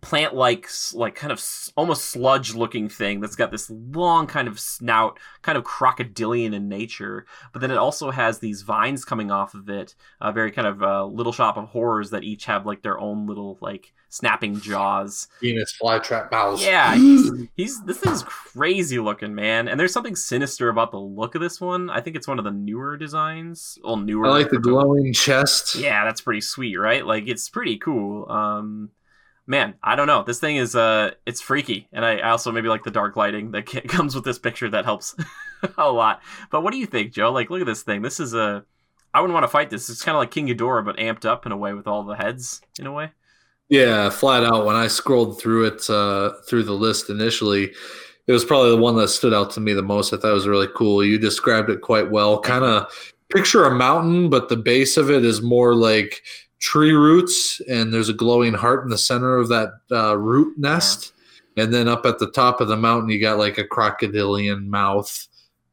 plant-like, like kind of almost sludge-looking thing that's got this long kind of snout, kind of crocodilian in nature. But then it also has these vines coming off of it, a very kind of uh, little shop of horrors that each have like their own little like snapping jaws. Venus flytrap mouths. Yeah, he's, he's this thing's crazy looking, man. And there's something sinister about the look of this one. I think it's one of the newer designs. Well, newer. I like the glowing chest. Yeah, that's pretty sweet, right? Like it's pretty cool. Um, man, I don't know. This thing is uh, it's freaky, and I, also maybe like the dark lighting that comes with this picture that helps a lot. But what do you think, Joe? Like, look at this thing. This is a I wouldn't want to fight this. It's kind of like King Ghidorah, but amped up in a way with all the heads in a way. Yeah, flat out. When I scrolled through it uh, through the list initially, it was probably the one that stood out to me the most. I thought it was really cool. You described it quite well. Kind of picture a mountain, but the base of it is more like tree roots, and there's a glowing heart in the center of that uh, root nest. Yeah. And then up at the top of the mountain, you got like a crocodilian mouth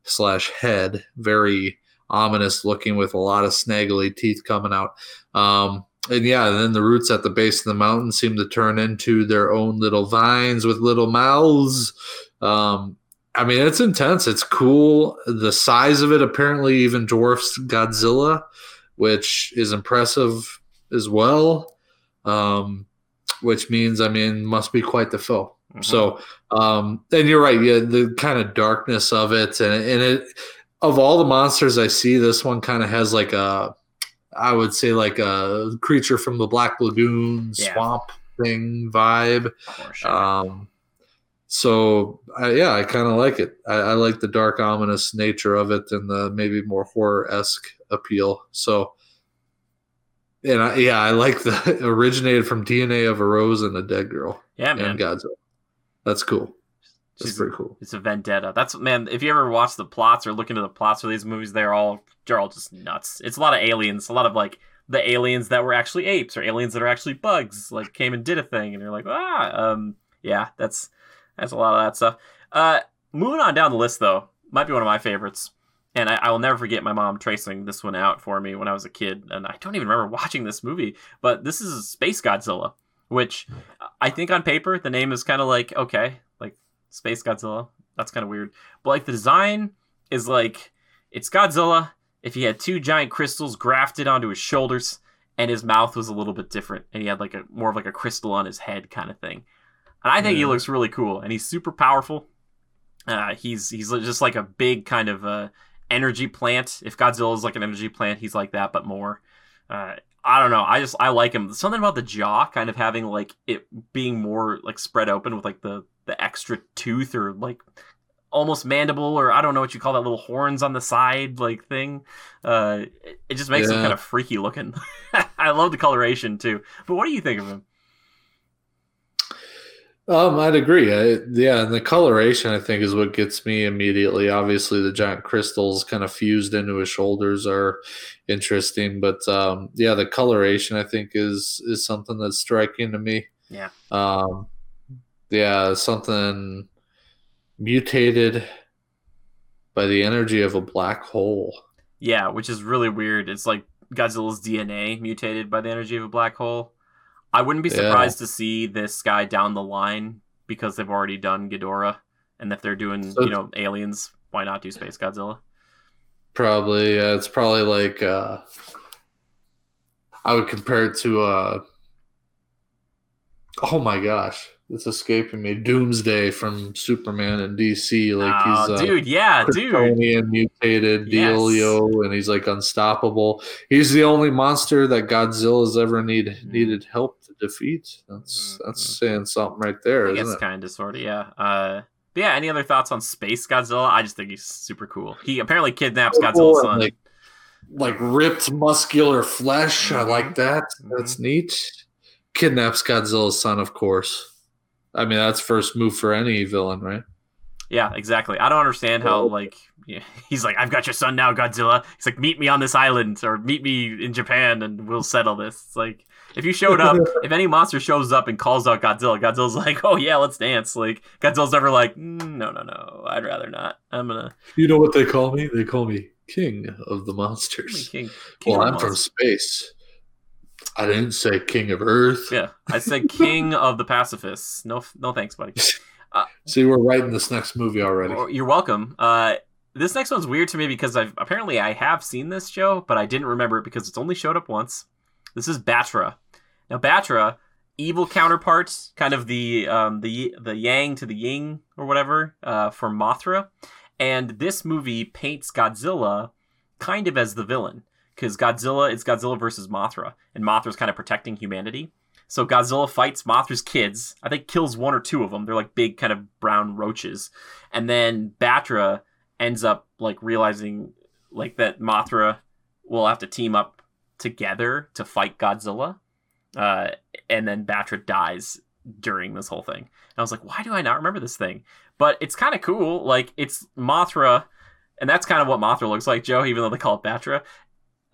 slash head, very ominous looking with a lot of snaggly teeth coming out. Um, and yeah, and then the roots at the base of the mountain seem to turn into their own little vines with little mouths. Um, I mean, it's intense. It's cool. The size of it apparently even dwarfs Godzilla, which is impressive as well. Um, which means, I mean, must be quite the foe. Mm-hmm. So, um, and you're right. Yeah, the kind of darkness of it, and and it of all the monsters I see, this one kind of has like a, I would say like a creature from the Black Lagoon yeah. swamp thing vibe. Sure. Um, so I, yeah, I kind of like it. I, I, like the dark, ominous nature of it and the maybe more horror esque appeal. So, and I, yeah, I like the originated from DNA of a rose and a dead girl. Yeah, man. And Godzilla. That's cool. That's She's, pretty cool. It's a vendetta. That's man. If you ever watch the plots or look into the plots for these movies, they're all they're all just nuts. It's a lot of aliens, a lot of like the aliens that were actually apes or aliens that are actually bugs, like came and did a thing, and you're like, ah, um, yeah, that's that's a lot of that stuff. Uh, moving on down the list though, might be one of my favorites, and I, I will never forget my mom tracing this one out for me when I was a kid, and I don't even remember watching this movie, but this is Space Godzilla, which I think on paper the name is kind of like okay, like Space Godzilla. That's kind of weird. But like the design is like it's Godzilla if he had two giant crystals grafted onto his shoulders and his mouth was a little bit different and he had like a more of like a crystal on his head kind of thing. And I think yeah. he looks really cool and he's super powerful. Uh, he's he's just like a big kind of uh, energy plant. If Godzilla is like an energy plant, he's like that but more. Uh, I don't know. I just I like him. Something about the jaw kind of having like it being more like spread open with like the the extra tooth or like almost mandible or I don't know what you call that little horns on the side like thing. Uh, it, it just makes yeah. him kind of freaky looking. I love the coloration too. But what do you think of him? Um, I'd agree. I, yeah, and the coloration I think is what gets me immediately. Obviously, the giant crystals kind of fused into his shoulders are interesting, but um, yeah, the coloration I think is is something that's striking to me. Yeah. Um, yeah, something mutated by the energy of a black hole. Yeah, which is really weird. It's like Godzilla's DNA mutated by the energy of a black hole. I wouldn't be surprised yeah. to see this guy down the line because they've already done Ghidorah, and if they're doing so, you know aliens, why not do Space Godzilla? Probably, yeah. It's probably like uh, I would compare it to uh, oh my gosh, it's escaping me. Doomsday from Superman and DC, like oh, he's uh, dude, yeah, dude, mutated yes. and he's like unstoppable. He's the only monster that Godzilla's ever need mm-hmm. needed help to defeat. That's mm-hmm. that's saying something right there, I guess kind of, sort of, yeah. Uh, but yeah, any other thoughts on Space Godzilla? I just think he's super cool. He apparently kidnaps Godzilla's son. Like, like ripped muscular flesh. Mm-hmm. I like that. That's mm-hmm. neat. Kidnaps Godzilla's son, of course. I mean, that's first move for any villain, right? Yeah, exactly. I don't understand how like he's like, I've got your son now, Godzilla. He's like, meet me on this island or meet me in Japan and we'll settle this. It's like if you showed up, if any monster shows up and calls out Godzilla, Godzilla's like, oh yeah, let's dance. Like Godzilla's never like, mm, no, no, no, I'd rather not. I'm gonna. You know what they call me? They call me King of the Monsters. King, king well, I'm monsters. from space. I didn't say king of Earth. Yeah, I said king of the pacifists. No, no thanks, buddy. Uh, See, we're writing this next movie already. You're welcome. Uh, this next one's weird to me because I've apparently I have seen this show, but I didn't remember it because it's only showed up once. This is Batra. Now, Batra, evil counterpart, kind of the um, the the Yang to the Ying or whatever uh, for Mothra, and this movie paints Godzilla kind of as the villain because Godzilla it's Godzilla versus Mothra, and Mothra's kind of protecting humanity. So Godzilla fights Mothra's kids. I think kills one or two of them. They're like big kind of brown roaches. And then Batra ends up like realizing like that Mothra will have to team up together to fight Godzilla. Uh, and then Batra dies during this whole thing. And I was like, why do I not remember this thing? But it's kind of cool. Like it's Mothra, and that's kind of what Mothra looks like, Joe. Even though they call it Batra.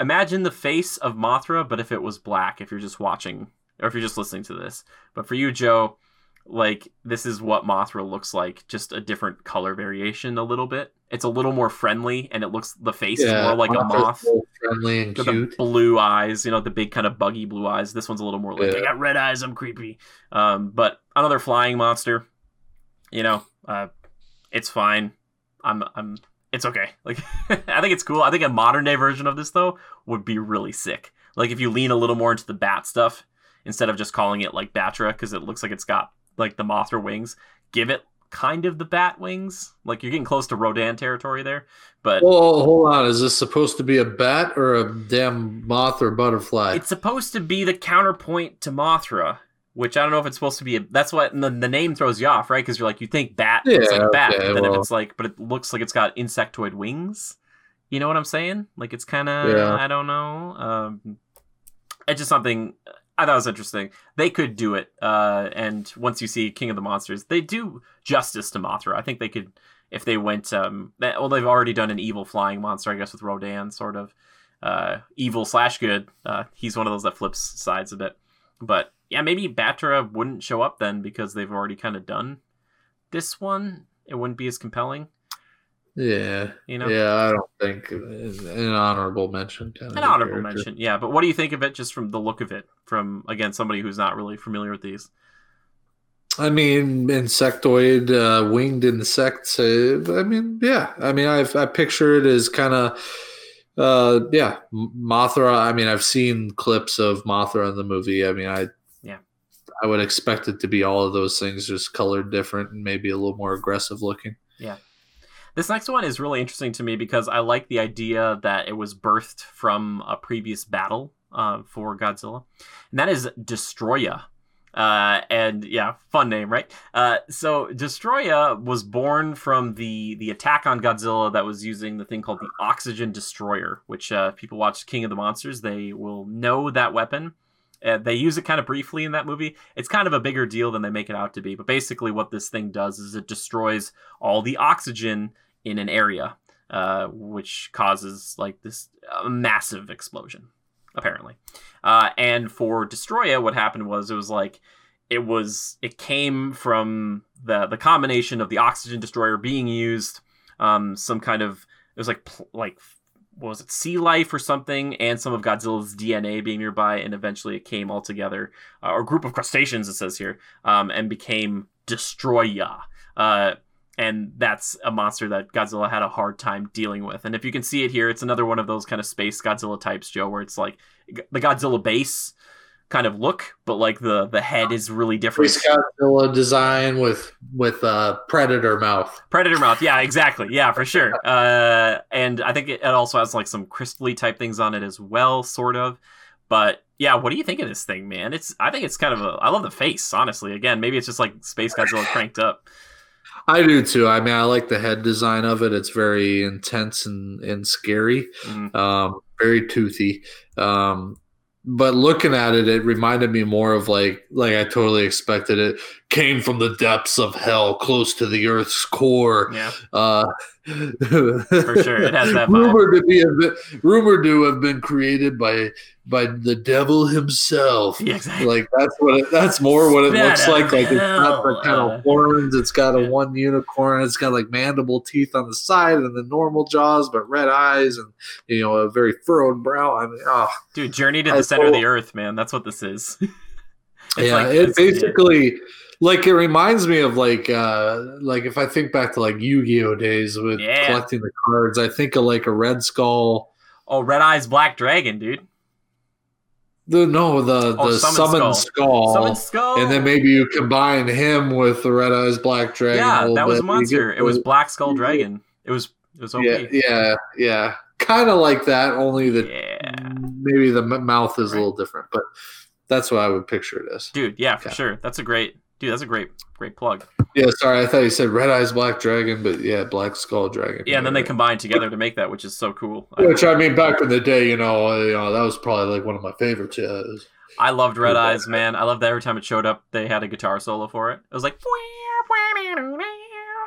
Imagine the face of Mothra, but if it was black. If you're just watching, or if you're just listening to this. But for you, Joe, like this is what Mothra looks like, just a different color variation, a little bit. It's a little more friendly, and it looks the face is more like a moth. friendly and cute. the blue eyes, you know, the big kind of buggy blue eyes. This one's a little more like I got red eyes. I'm creepy. Um, but another flying monster. You know, uh, it's fine. I'm, I'm. It's okay. Like, I think it's cool. I think a modern day version of this though would be really sick. Like if you lean a little more into the bat stuff instead of just calling it like Batra because it looks like it's got like the Mothra wings. Give it kind of the bat wings. Like you're getting close to Rodan territory there. But Well, hold on. Is this supposed to be a bat or a damn moth or butterfly? It's supposed to be the counterpoint to Mothra, which I don't know if it's supposed to be. A, that's what the, the name throws you off, right? Because you're like, you think bat, it's like bat, okay, but then if it's like, but it looks like it's got insectoid wings. You know what I'm saying? Like it's kind of, Yeah. I don't know. Um, it's just something I thought was interesting. They could do it, uh, and once you see King of the Monsters, they do justice to Mothra. I think they could if they went. Um, that, well, they've already done an evil flying monster, I guess, with Rodan, sort of uh, evil slash good. Uh, he's one of those that flips sides a bit. But yeah, maybe Batra wouldn't show up then because they've already kind of done this one. It wouldn't be as compelling, yeah. you know. Yeah, I don't think an honorable mention. Kind of An honorable character. mention, yeah. But what do you think of it, just from the look of it? From again, somebody who's not really familiar with these. I mean, insectoid, uh, winged insects. Uh, I mean, yeah. I mean, I've, I picture it as kind of, uh, yeah, Mothra. I mean, I've seen clips of Mothra in the movie. I mean, I. I would expect it to be all of those things, just colored different and maybe a little more aggressive looking. Yeah. This next one is really interesting to me because I like the idea that it was birthed from a previous battle uh, for Godzilla, and that is Destroya. Uh, and yeah, fun name, right? Uh, so Destroya was born from the the attack on Godzilla that was using the thing called the Oxygen Destroyer, which uh, people watch King of the Monsters, they will know that weapon. Uh, they use it kind of briefly in that movie. It's kind of a bigger deal than they make it out to be. But basically, what this thing does is it destroys all the oxygen in an area, uh, which causes like this uh, massive explosion, apparently. Uh, and for Destroya, what happened was it was like it was it came from the the combination of the oxygen destroyer being used, um, some kind of it was like pl- like what was it sea life or something, and some of Godzilla's DNA being nearby, and eventually it came all together, uh, or group of crustaceans it says here, um, and became Destroya. Uh, and that's a monster that Godzilla had a hard time dealing with. And if you can see it here, it's another one of those kind of space Godzilla types, Joe, where it's like the Godzilla base kind of look, but like the the head is really different. Space Godzilla design with with uh, predator mouth. Predator mouth, yeah, exactly, yeah, for sure. Uh, and I think it, it also has like some crisply type things on it as well, sort of. But yeah, what do you think of this thing, man? It's I think it's kind of a I love the face, honestly. Again, maybe it's just like Space Godzilla cranked up. I do too. I mean, I like the head design of it. It's very intense and, and scary. Mhm. um, very toothy. Um, but looking at it, it reminded me more of like like I totally expected it came from the depths of hell, close to the Earth's core. Yeah, Uh, For sure, it has that vibe. rumored to be bit, rumored to have been created by by the devil himself. yeah, exactly. Like that's what it, that's more what it looks like. Like it's got the kind uh, of horns. It's got a yeah. one unicorn. It's got like mandible teeth on the side and the normal jaws, but red eyes and you know a very furrowed brow. I mean, oh Dude, Journey to I the Center of the Earth, man. That's what this is. It's yeah, like- it it's- basically like it reminds me of like uh like if I think back to like Yu-Gi-Oh days with Yeah. collecting the cards, I think of like a Red Skull. Oh, Red Eyes Black Dragon, dude. The no, the Oh, the Summon Skull. Summon Skull. and then maybe you combine him with the Red Eyes Black Dragon. yeah, that was a bit. Monster. get It was Black Skull Dragon. It was it was OP. yeah, yeah, yeah. Kind of like that, only that Yeah. maybe the m- mouth is Right. a little different. But that's what I would picture it as. Dude, yeah, for Okay. sure. That's a great dude. That's a great, great plug. Yeah, sorry, I thought you said Red Eyes Black Dragon, but yeah, Black Skull Dragon. Yeah, and then they combine together to make that, which is so cool. Which I mean, back in the day, you know, uh, you know, that was probably like one of my favorites. Yeah, I loved Red. Eyes, man. I loved that every time it showed up, they had a guitar solo for it. It was like.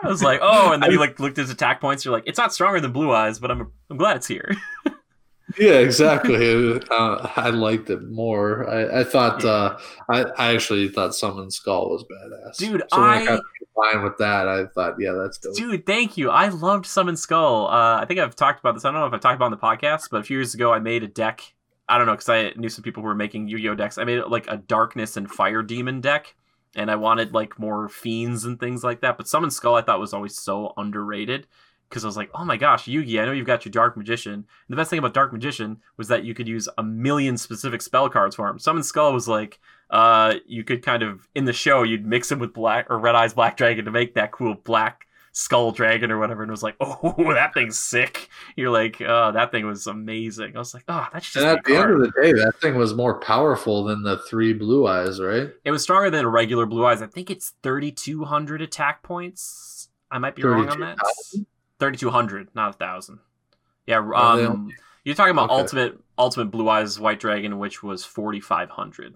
I was like, oh, and then you like looked at his attack points. You're like, it's not stronger than Blue Eyes, but I'm I'm glad it's here. yeah, exactly. uh, I liked it more. I, I thought, uh, I, I actually thought Summon Skull was badass, Dude, So I I- got combined with that, I thought, yeah, that's dope. Dude, thank you. I loved Summon Skull. Uh, I think I've talked about this. I don't know if I've talked about it on the podcast, but a few years ago, I made a deck. I don't know because I knew some people who were making Yu-Gi-Oh decks. I made it like a Darkness and Fire Demon deck, and I wanted like more fiends and things like that. But Summon Skull, I thought was always so underrated because I was like, oh my gosh, Yugi, I know you've got your Dark Magician. And the best thing about Dark Magician was that you could use a million specific spell cards for him. Summon Skull was like, uh, you could kind of in the show you'd mix him with Black or Red Eyes Black Dragon to make that cool Black Skull Dragon or whatever, and it was like, oh, that thing's sick. You're like, oh, that thing was amazing. I was like, oh, that's just And at the end of the day, that thing was more powerful than the three blue eyes, right? It was stronger than a regular Blue Eyes. I think it's 3,200 attack points. I might be wrong on that. 32,000? 3,200, not a thousand. Yeah, Oh, um, you're talking about Okay. ultimate ultimate Blue Eyes White Dragon, which was 4,500.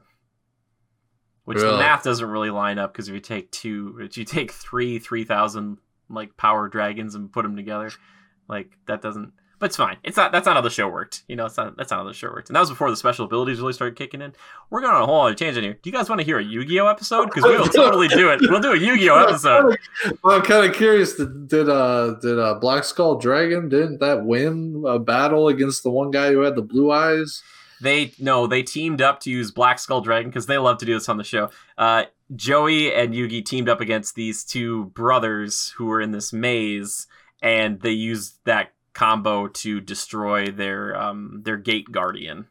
Which the math doesn't really line up because if you take two, if you take three 3,000 like power dragons and put them together, like that doesn't. But it's fine. It's not. That's not how the show worked. You know, it's not. That's not how the show worked. And that was before the special abilities really started kicking in. We're going on a whole other tangent here. Do you guys want to hear a Yu-Gi-Oh episode? Because we will totally do it. We'll do a Yu-Gi-Oh episode. Well, I'm kind of curious. Did did uh did uh Black Skull Dragon didn't that win a battle against the one guy who had the blue eyes? They no, they teamed up to use Black Skull Dragon because they love to do this on the show. Uh, Joey and Yugi teamed up against these two brothers who were in this maze, and they used that combo to destroy their um, their Gate Guardian.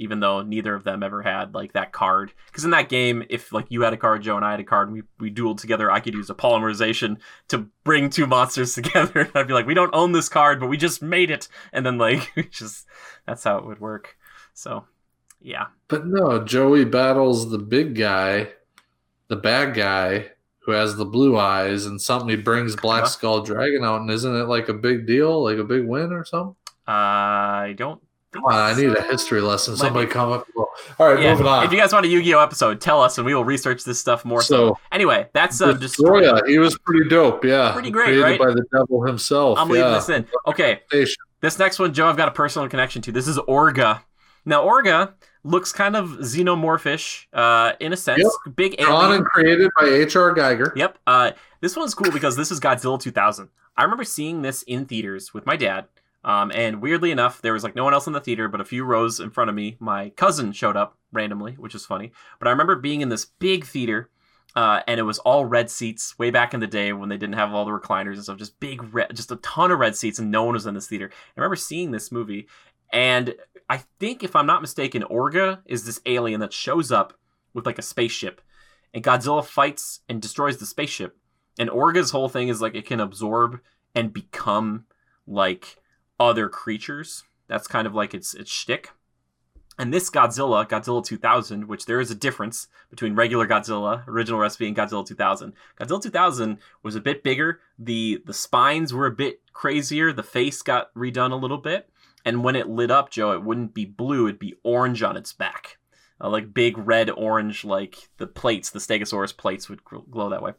Even though neither of them ever had like that card, because in that game, if like you had a card, Joe and I had a card, and we we dueled together, I could use a polymerization to bring two monsters together. And I'd be like, we don't own this card, but we just made it, and then like we just that's how it would work. So, yeah. But no, Joey battles the big guy, the bad guy who has the blue eyes, and something he brings Black Huh? Skull Dragon out, and isn't it like a big deal, like a big win or something? I don't. Come on, I need a history lesson. Might Somebody be. come up. All right, Yeah, moving on. If you guys want a Yu-Gi-Oh episode, tell us, and we will research this stuff more. So, so anyway, that's uh, Destroya. Destroya, he was pretty dope. Yeah, Pretty great, Created right? by the devil himself. I'm yeah. leaving this in. Okay, this next one, Joe, I've got a personal connection to. This is Orga. Now, Orga looks kind of xenomorphish uh, in a sense. Big Drawn alien. and created by H.R. Giger. Yep. Uh, this one's cool because this is Godzilla 2000. I remember seeing this in theaters with my dad. Um, and weirdly enough, there was like no one else in the theater, but a few rows in front of me, my cousin showed up randomly, which is funny. But I remember being in this big theater, uh, and it was all red seats way back in the day when they didn't have all the recliners and stuff. Just big red, just a ton of red seats, and no one was in this theater. I remember seeing this movie, and I think if I'm not mistaken, Orga is this alien that shows up with like a spaceship, and Godzilla fights and destroys the spaceship. And Orga's whole thing is like it can absorb and become like other creatures. That's kind of like its its shtick. And this Godzilla, Godzilla 2000, which there is a difference between regular Godzilla, original recipe, and Godzilla 2000. Godzilla 2000 was a bit bigger. the The spines were a bit crazier. The face got redone a little bit. And when it lit up, Joe, it wouldn't be blue; it'd be orange on its back, uh, like big red orange, like the plates, the Stegosaurus plates would glow that way.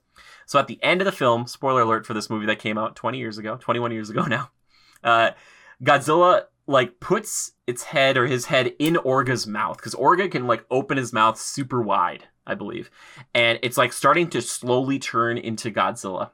So at the end of the film, spoiler alert for this movie that came out 20 years ago, 21 years ago now, uh, Godzilla like puts its head or his head in Orga's mouth because Orga can like open his mouth super wide, I believe, and it's like starting to slowly turn into Godzilla.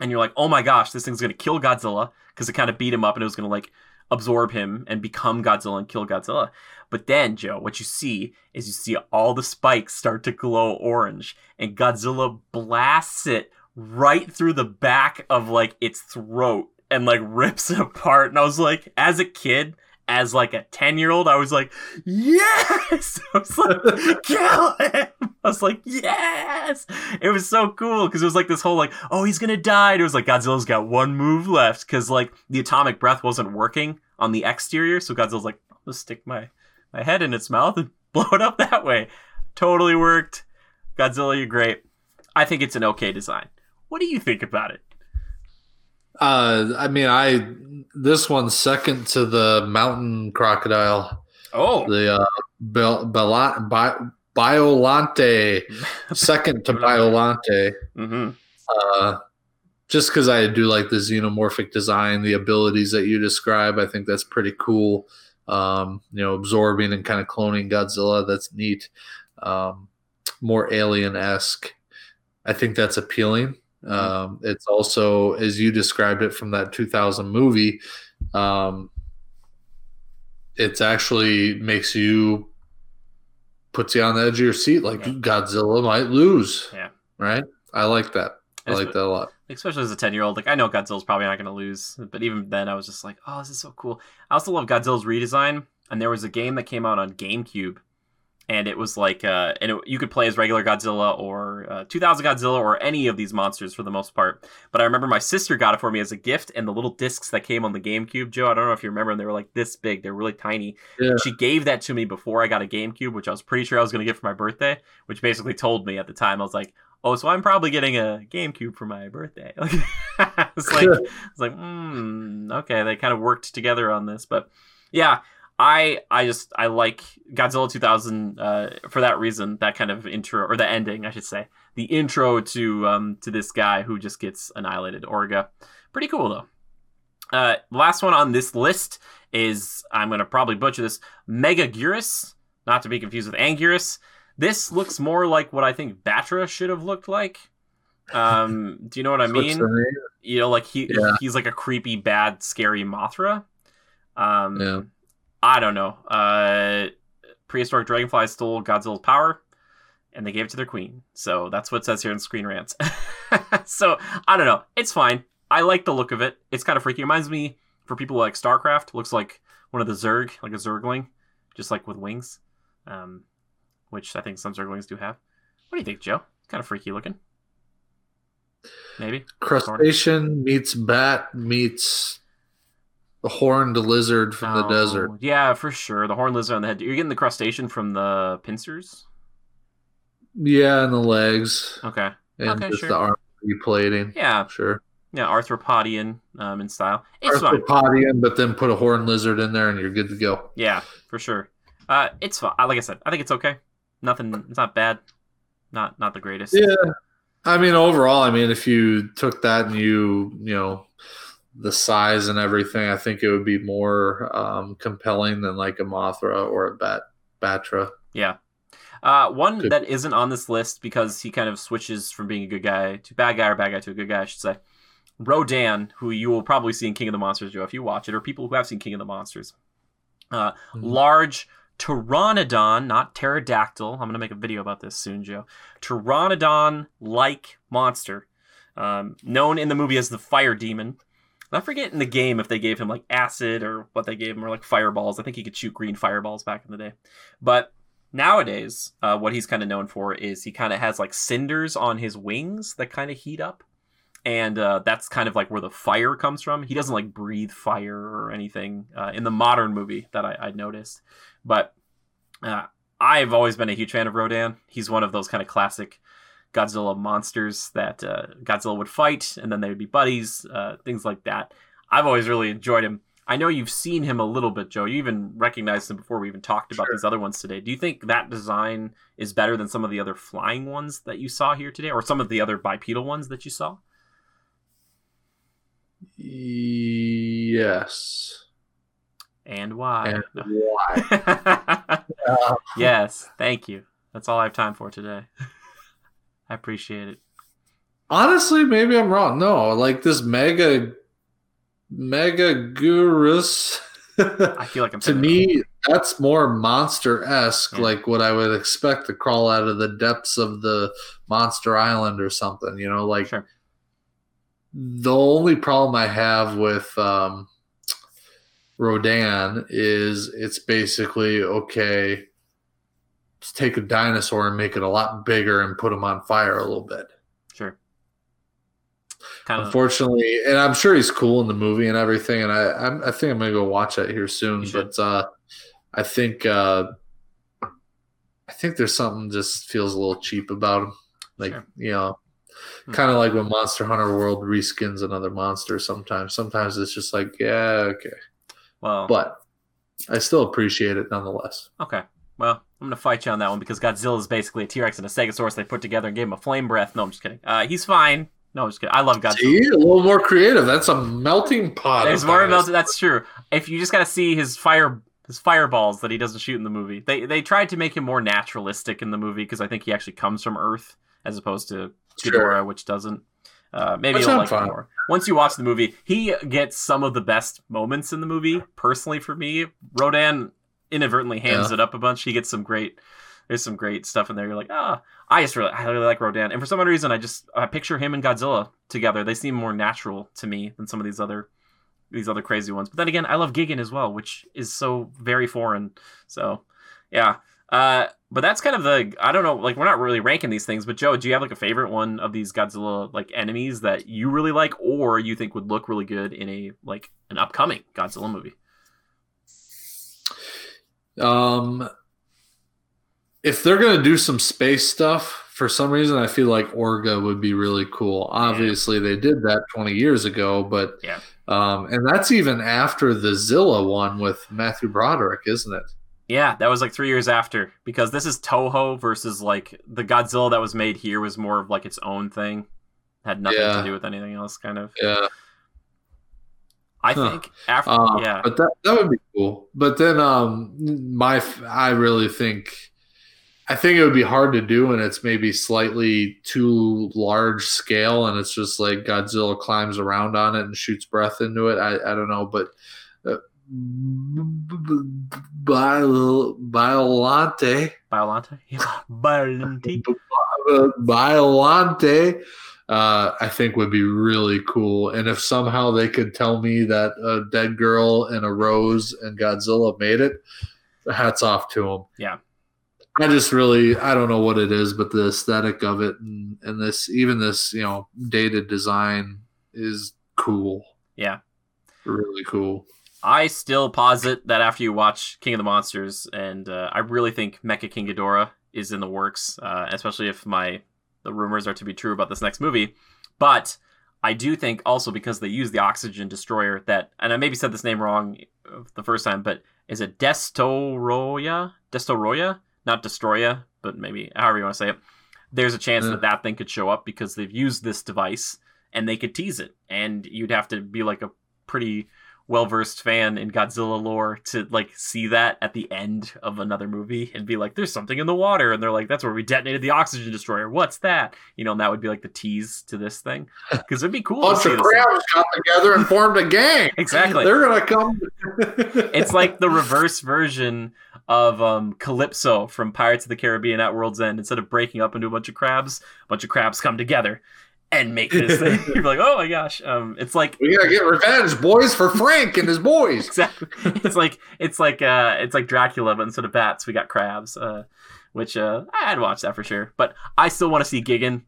And you're like, oh my gosh, this thing's gonna kill Godzilla because it kind of beat him up and it was gonna like absorb him and become Godzilla and kill Godzilla. But then, Joe, what you see is you see all the spikes start to glow orange, and Godzilla blasts it right through the back of like its throat and like rips it apart. And I was like, as a kid, as like a 10 year old, I was like, yes! I was like, kill him! I was like, yes! It was so cool because it was like this whole like, oh, he's gonna die. And it was like Godzilla's got one move left because like the atomic breath wasn't working on the exterior. So Godzilla's like, I'm gonna stick my, my head in its mouth and blow it up that way. totally worked. Godzilla, you're great. I think it's an okay design. What do you think about it? Uh, I mean, I this one's second to the mountain crocodile. Oh, The uh, Bel- Bela- Bi- Biolante, second to Biolante. hmm Uh, just because I do like the xenomorphic design, the abilities that you describe, I think that's pretty cool. Um, you know, absorbing and kind of cloning Godzilla, that's neat. Um, more alien esque. I think that's appealing. Mhm. Um, it's also, as you described it from that 2000 movie, um, it's actually makes you puts you on the edge of your seat, like Yeah. Godzilla might lose. Yeah. Right. I like that. I like that a lot. especially as a 10 year old like i know godzilla's probably not going to lose but even then i was just like oh this is so cool i also love godzilla's redesign and there was a game that came out on gamecube and it was like uh and it, you could play as regular godzilla or uh, 2000 godzilla or any of these monsters for the most part. But i remember my sister got it for me as a gift and the little discs that came on the gamecube joe i don't know if you remember them they were like this big. They're really tiny. Yeah. she gave that to me before i got a gamecube which i was pretty sure i was going to get for my birthday which basically told me at the time. I was like oh, so I'm probably getting a GameCube for my birthday. it's like, it's like, hmm, okay, they kind of worked together on this, but yeah, I, I just, I like Godzilla 2000 uh, for that reason. That kind of intro or the ending, I should say, the intro to um to this guy who just gets annihilated. Orga, pretty cool though. Uh, last one on this list is I'm gonna probably butcher this. Mega Megaguirus, not to be confused with Anguirus. This looks more like what I think Batra should have looked like. Um, do you know what I mean? You know, like he Yeah. he's like a creepy, bad, scary Mothra. Um, Yeah. I don't know. Uh, prehistoric dragonfly stole Godzilla's power, and they gave it to their queen. So that's what it says here in Screen Rants. so I don't know. It's fine. I like the look of it. It's kind of freaky. It reminds me for people like StarCraft. Looks like one of the Zerg, like a Zergling, just like with wings, um, which I think some Zerglings do have. What do you think, Joe? Kind of freaky looking. Maybe. Crustacean meets bat meets the horned lizard from the Oh, desert. Yeah, for sure. The horned lizard on the head. You're getting the crustacean from the pincers. Yeah, and the legs Okay. and Okay, just sure. the arm plating. Yeah, Sure. yeah, arthropodian um, in style. It's. Arthropodian, but then put a horned lizard in there and you're good to go. Yeah, for sure. Uh, it's fine. Like I said, I think it's okay. Nothing. It's not bad. Not not the greatest. Yeah. I mean, overall, I mean, if you took that and you, you know, the size and everything, I think it would be more um, compelling than like a Mothra or a Bat Batra. Yeah. Uh, one that isn't on this list because he kind of switches from being a good guy to bad guy or bad guy to a good guy, I should say. Rodan, who you will probably see in King of the Monsters, Joe, if you watch it, or people who have seen King of the Monsters. Uh, Mhm. Large Pteranodon, not pterodactyl. I'm going to make a video about this soon, Joe. Pteranodon like monster, um, known in the movie as the Fire Demon. I forget in the game if they gave him like acid or what they gave him, or like fireballs. I think he could shoot green fireballs back in the day. But nowadays, uh, what he's kind of known for is he kind of has like cinders on his wings that kind of heat up. And uh, that's kind of like where the fire comes from. He doesn't like breathe fire or anything uh, in the modern movie that I, I noticed. But uh, I've always been a huge fan of Rodan. He's one of those kind of classic Godzilla monsters that uh, Godzilla would fight, and then they would be buddies, uh, things like that. I've always really enjoyed him. I know you've seen him a little bit, Joe. You even recognized him before we even talked about Sure. these other ones today. Do you think that design is better than some of the other flying ones that you saw here today, or some of the other bipedal ones that you saw? Yes. And why? And why? Yes, thank you. That's all I have time for today. I appreciate it. honestly, maybe I'm wrong. No, like this mega, Megaguirus. I feel like I'm to me, that's more monster esque, Yeah. like what I would expect to crawl out of the depths of the Monster Island or something. You know, like Sure. the only problem I have with um, Rodan is it's basically okay. Take a dinosaur and make it a lot bigger and put him on fire a little bit. Sure. Kind of. Unfortunately, and I'm sure he's cool in the movie and everything, and I I'm, I think I'm gonna go watch that here soon. But uh, I think uh, I think there's something just feels a little cheap about him. Like Sure. you know, Hmm. kind of like when Monster Hunter World reskins another monster. Sometimes, sometimes it's just like, yeah, okay, Well, but I still appreciate it nonetheless. okay. Well, I'm gonna fight you on that one because Godzilla is basically a T-Rex and a Stegosaurus they put together and gave him a flame breath. No, I'm just kidding. Uh, he's fine. No, I'm just kidding. I love Godzilla. See, a little more creative. That's a melting pot. There's of more melted. That's true. If you just gotta see his fire, his fireballs that he doesn't shoot in the movie. They they tried to make him more naturalistic in the movie because I think he actually comes from Earth as opposed to Sure. Ghidorah, which doesn't. Uh, maybe you'll like it more. Once you watch the movie, he gets some of the best moments in the movie. Personally, for me, Rodan inadvertently hands Yeah. it up a bunch. He gets some great. There's some great stuff in there. You're like, ah, I just really, I really like Rodan, and for some odd reason, I just I picture him and Godzilla together. They seem more natural to me than some of these other these other crazy ones. But then again, I love Gigan as well, which is so very foreign. So, yeah. Uh, but that's kind of the I don't know. Like we're not really ranking these things, but Joe, do you have like a favorite one of these Godzilla like enemies that you really like, or you think would look really good in a like an upcoming Godzilla movie? Um, if they're gonna do some space stuff, for some reason, I feel like Orga would be really cool. Obviously, they did that 20 years ago, but Yeah. um, and that's even after the Zilla one with Matthew Broderick, isn't it? Yeah, that was like three years after because this is Toho versus like the Godzilla that was made here was more of like its own thing, had nothing Yeah. to do with anything else. Kind of. Yeah. I Huh. think after Uh, yeah, But that that would be cool. But then um my I really think I think it would be hard to do and it's maybe slightly too large scale and it's just like Godzilla climbs around on it and shoots breath into it. I, I don't know, but uh, Biolante Biolante, Biolante. Biolante, uh, I think would be really cool. And if somehow they could tell me that a dead girl and a rose and Godzilla made it, hats off to them. Yeah. I just really, I don't know what it is, but the aesthetic of it and, and this, even this, you know, dated design is cool. Yeah. Really cool. I still posit that after you watch King of the Monsters, and uh, I really think Mecha King Ghidorah is in the works, uh, especially if my the rumors are to be true about this next movie. But I do think also because they use the Oxygen Destroyer that, and I maybe said this name wrong the first time, but is it Destoroya? Destoroya, not Destroya, but maybe however you want to say it. There's a chance Yeah. that that thing could show up because they've used this device and they could tease it, and you'd have to be like a pretty well versed fan in Godzilla lore to like see that at the end of another movie and be like, "There's something in the water," and they're like, "That's where we detonated the oxygen destroyer. What's that?" You know, and that would be like the tease to this thing because it'd be cool. to Bunch see of crabs got together and formed a gang. Exactly. They're gonna come. It's like the reverse version of um, Calypso from Pirates of the Caribbean at World's End. Instead of breaking up into a bunch of crabs, a bunch of crabs come together and make this thing. You're like, oh my gosh. Um, it's like we gotta get revenge, boys, for Frank and his boys. exactly. It's like it's like uh it's like Dracula, but instead of bats, we got crabs. Uh, which uh I'd watch that for sure. But I still want to see Gigan.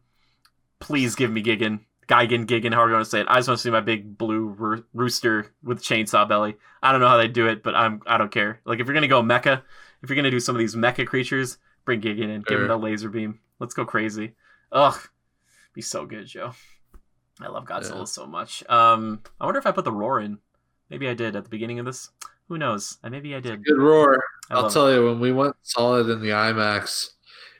Please give me Gigan, Gigan, Gigan, however you want to say it. I just want to see my big blue roo- rooster with chainsaw belly. I don't know how they do it, but I'm I don't care. Like if you're gonna go mecha, if you're gonna do some of these mecha creatures, bring Gigan in, give him the laser beam. Let's go crazy. Ugh, be so good, Joe. I love Godzilla Yeah. so much. Um, I wonder if I put the roar in. Maybe I did at the beginning of this. Who knows? Maybe I did. Good roar. I I'll love tell you when we went saw it in the IMAX,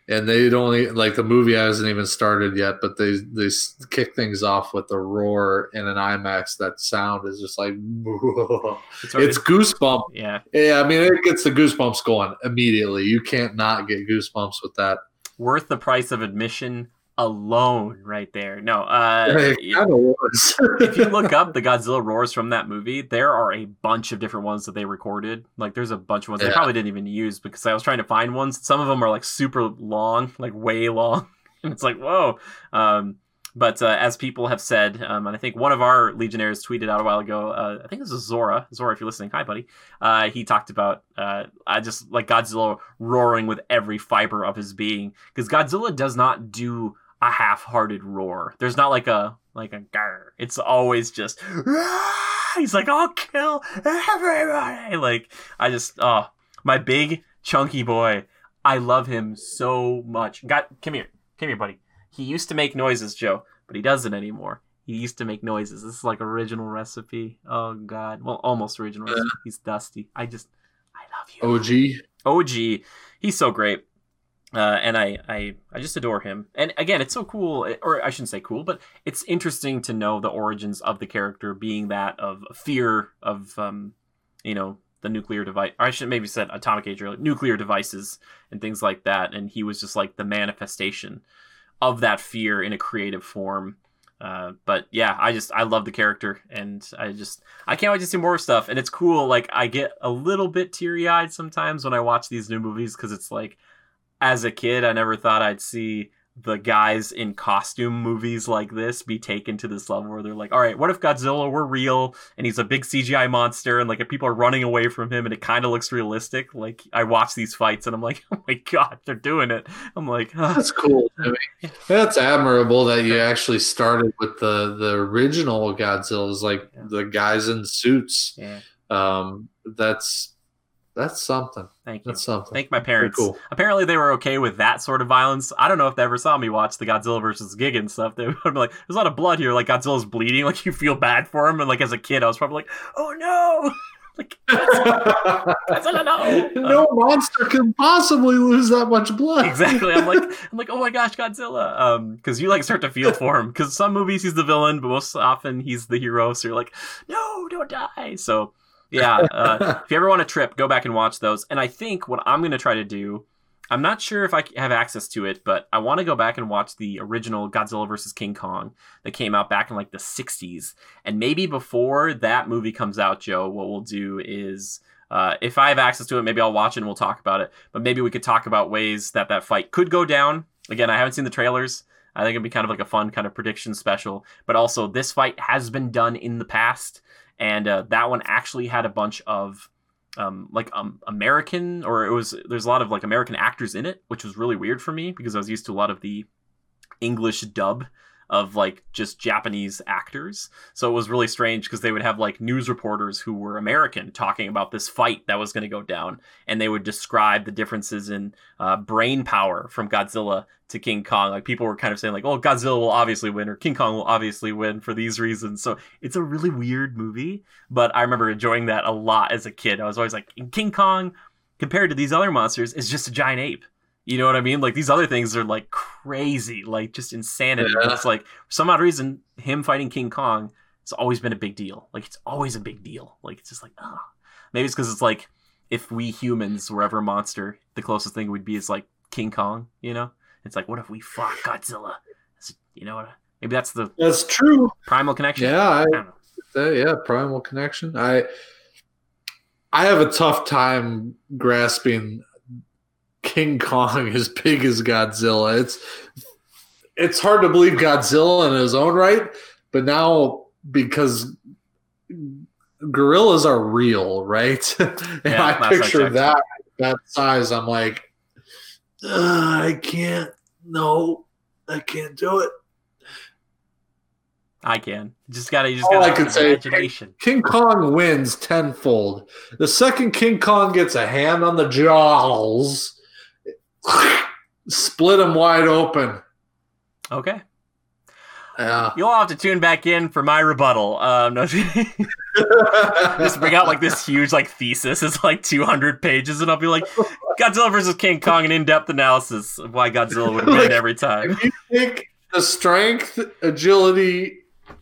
and they'd only like the movie hasn't even started yet, but they they kick things off with the roar in an IMAX. That sound is just like. It's, already- it's goosebump. yeah, Yeah, I mean it gets the goosebumps going immediately. You can't not get goosebumps with that. worth the price of admission alone, right there. No, uh, it kind of was. if you look up the Godzilla roars from that movie, there are a bunch of different ones that they recorded. Like there's a bunch of ones they probably didn't even use because I was trying to find ones. Some of them are like super long, like way long, and it's like whoa. Um, but uh, as people have said, um, and I think one of our Legionnaires tweeted out a while ago. Uh, I think this is Zora. Zora, if you're listening, hi buddy. Uh, he talked about uh, I just like Godzilla roaring with every fiber of his being because Godzilla does not do a half-hearted roar. There's not like a like a gar. It's always just "Ah!" he's like I'll kill everybody. Like I just oh my big chunky boy. I love him so much. Got come here, come here, buddy. He used to make noises, Joe, but he doesn't anymore. He used to make noises. This is like original recipe. Oh God, well, almost original recipe. He's dusty. I just, I love you. OG. OG. He's so great. Uh, and I, I, I just adore him. And again, it's so cool, or I shouldn't say cool, but it's interesting to know the origins of the character being that of fear of, um, you know, the nuclear device. I should maybe said atomic age or nuclear devices and things like that. And he was just like the manifestation of that fear in a creative form. Uh, but yeah, I just I love the character, and I just I can't wait to see more stuff. And it's cool. Like I get a little bit teary eyed sometimes when I watch these new movies because it's like as a kid, I never thought I'd see the guys in costume movies like this be taken to this level where they're like, all right, what if Godzilla were real and he's a big CGI monster and like if people are running away from him and it kind of looks realistic? Like I watch these fights and I'm like, oh my god, they're doing it. I'm like, oh. that's cool. I mean, that's admirable that you actually started with the the original Godzillas, like yeah. the guys in suits. Yeah. Um, that's that's something. Thank you. That's something. Thank my parents. Cool. Apparently, they were okay with that sort of violence. I don't know if they ever saw me watch the Godzilla versus Gigan stuff. They would be like, "There's a lot of blood here. Like Godzilla's bleeding. Like you feel bad for him." And like as a kid, I was probably like, "Oh no." like, Godzilla, no. no um, monster can possibly lose that much blood. exactly. I'm like, I'm like, oh my gosh, Godzilla. Um, because you like start to feel for him. Because some movies he's the villain, but most often he's the hero. So you're like, no, don't die. So yeah. Uh, if you ever want a trip, go back and watch those. And I think what I'm going to try to do, I'm not sure if I have access to it, but I want to go back and watch the original Godzilla vs. King Kong that came out back in like the 60s. And maybe before that movie comes out, Joe, what we'll do is. Uh, if I have access to it, maybe I'll watch it and we'll talk about it. But maybe we could talk about ways that that fight could go down. Again, I haven't seen the trailers. I think it'd be kind of like a fun kind of prediction special. But also, this fight has been done in the past and uh, that one actually had a bunch of um, like um, American or it was there's a lot of like American actors in it, which was really weird for me because I was used to a lot of the English dub of like just Japanese actors. So it was really strange because they would have like news reporters who were American talking about this fight that was going to go down, and they would describe the differences in uh, brain power from Godzilla to King Kong. Like people were kind of saying like, "Oh, Godzilla will obviously win," or "King Kong will obviously win" for these reasons. So it's a really weird movie, but I remember enjoying that a lot as a kid. I was always like, King Kong compared to these other monsters is just a giant ape. You know what I mean? Like these other things are like crazy, like just insanity. Yeah. It's like for some odd reason, him fighting King Kong has always been a big deal. Like it's always a big deal. Like it's just like, ah, oh. maybe it's because it's like if we humans were ever a monster, the closest thing would be is like King Kong. You know? It's like, what if we fought Godzilla? You know what? Maybe that's the that's true primal connection. Yeah, I, I yeah, primal connection. I I have a tough time grasping King Kong as big as Godzilla. It's it's hard to believe Godzilla in his own right, but now because gorillas are real, right? and yeah, I picture that that size, I'm like, I can't. No, I can't do it. I can. Just gotta. You just All gotta I can say, King, King Kong wins tenfold. The second King Kong gets a hand on the jaws split them wide open. Okay. Yeah. You'll have to tune back in for my rebuttal. Um, no, just bring out like this huge like thesis. It's like 200 pages, and I'll be like, Godzilla versus King Kong, an in-depth analysis of why Godzilla would win like, every time. If you take the strength, agility,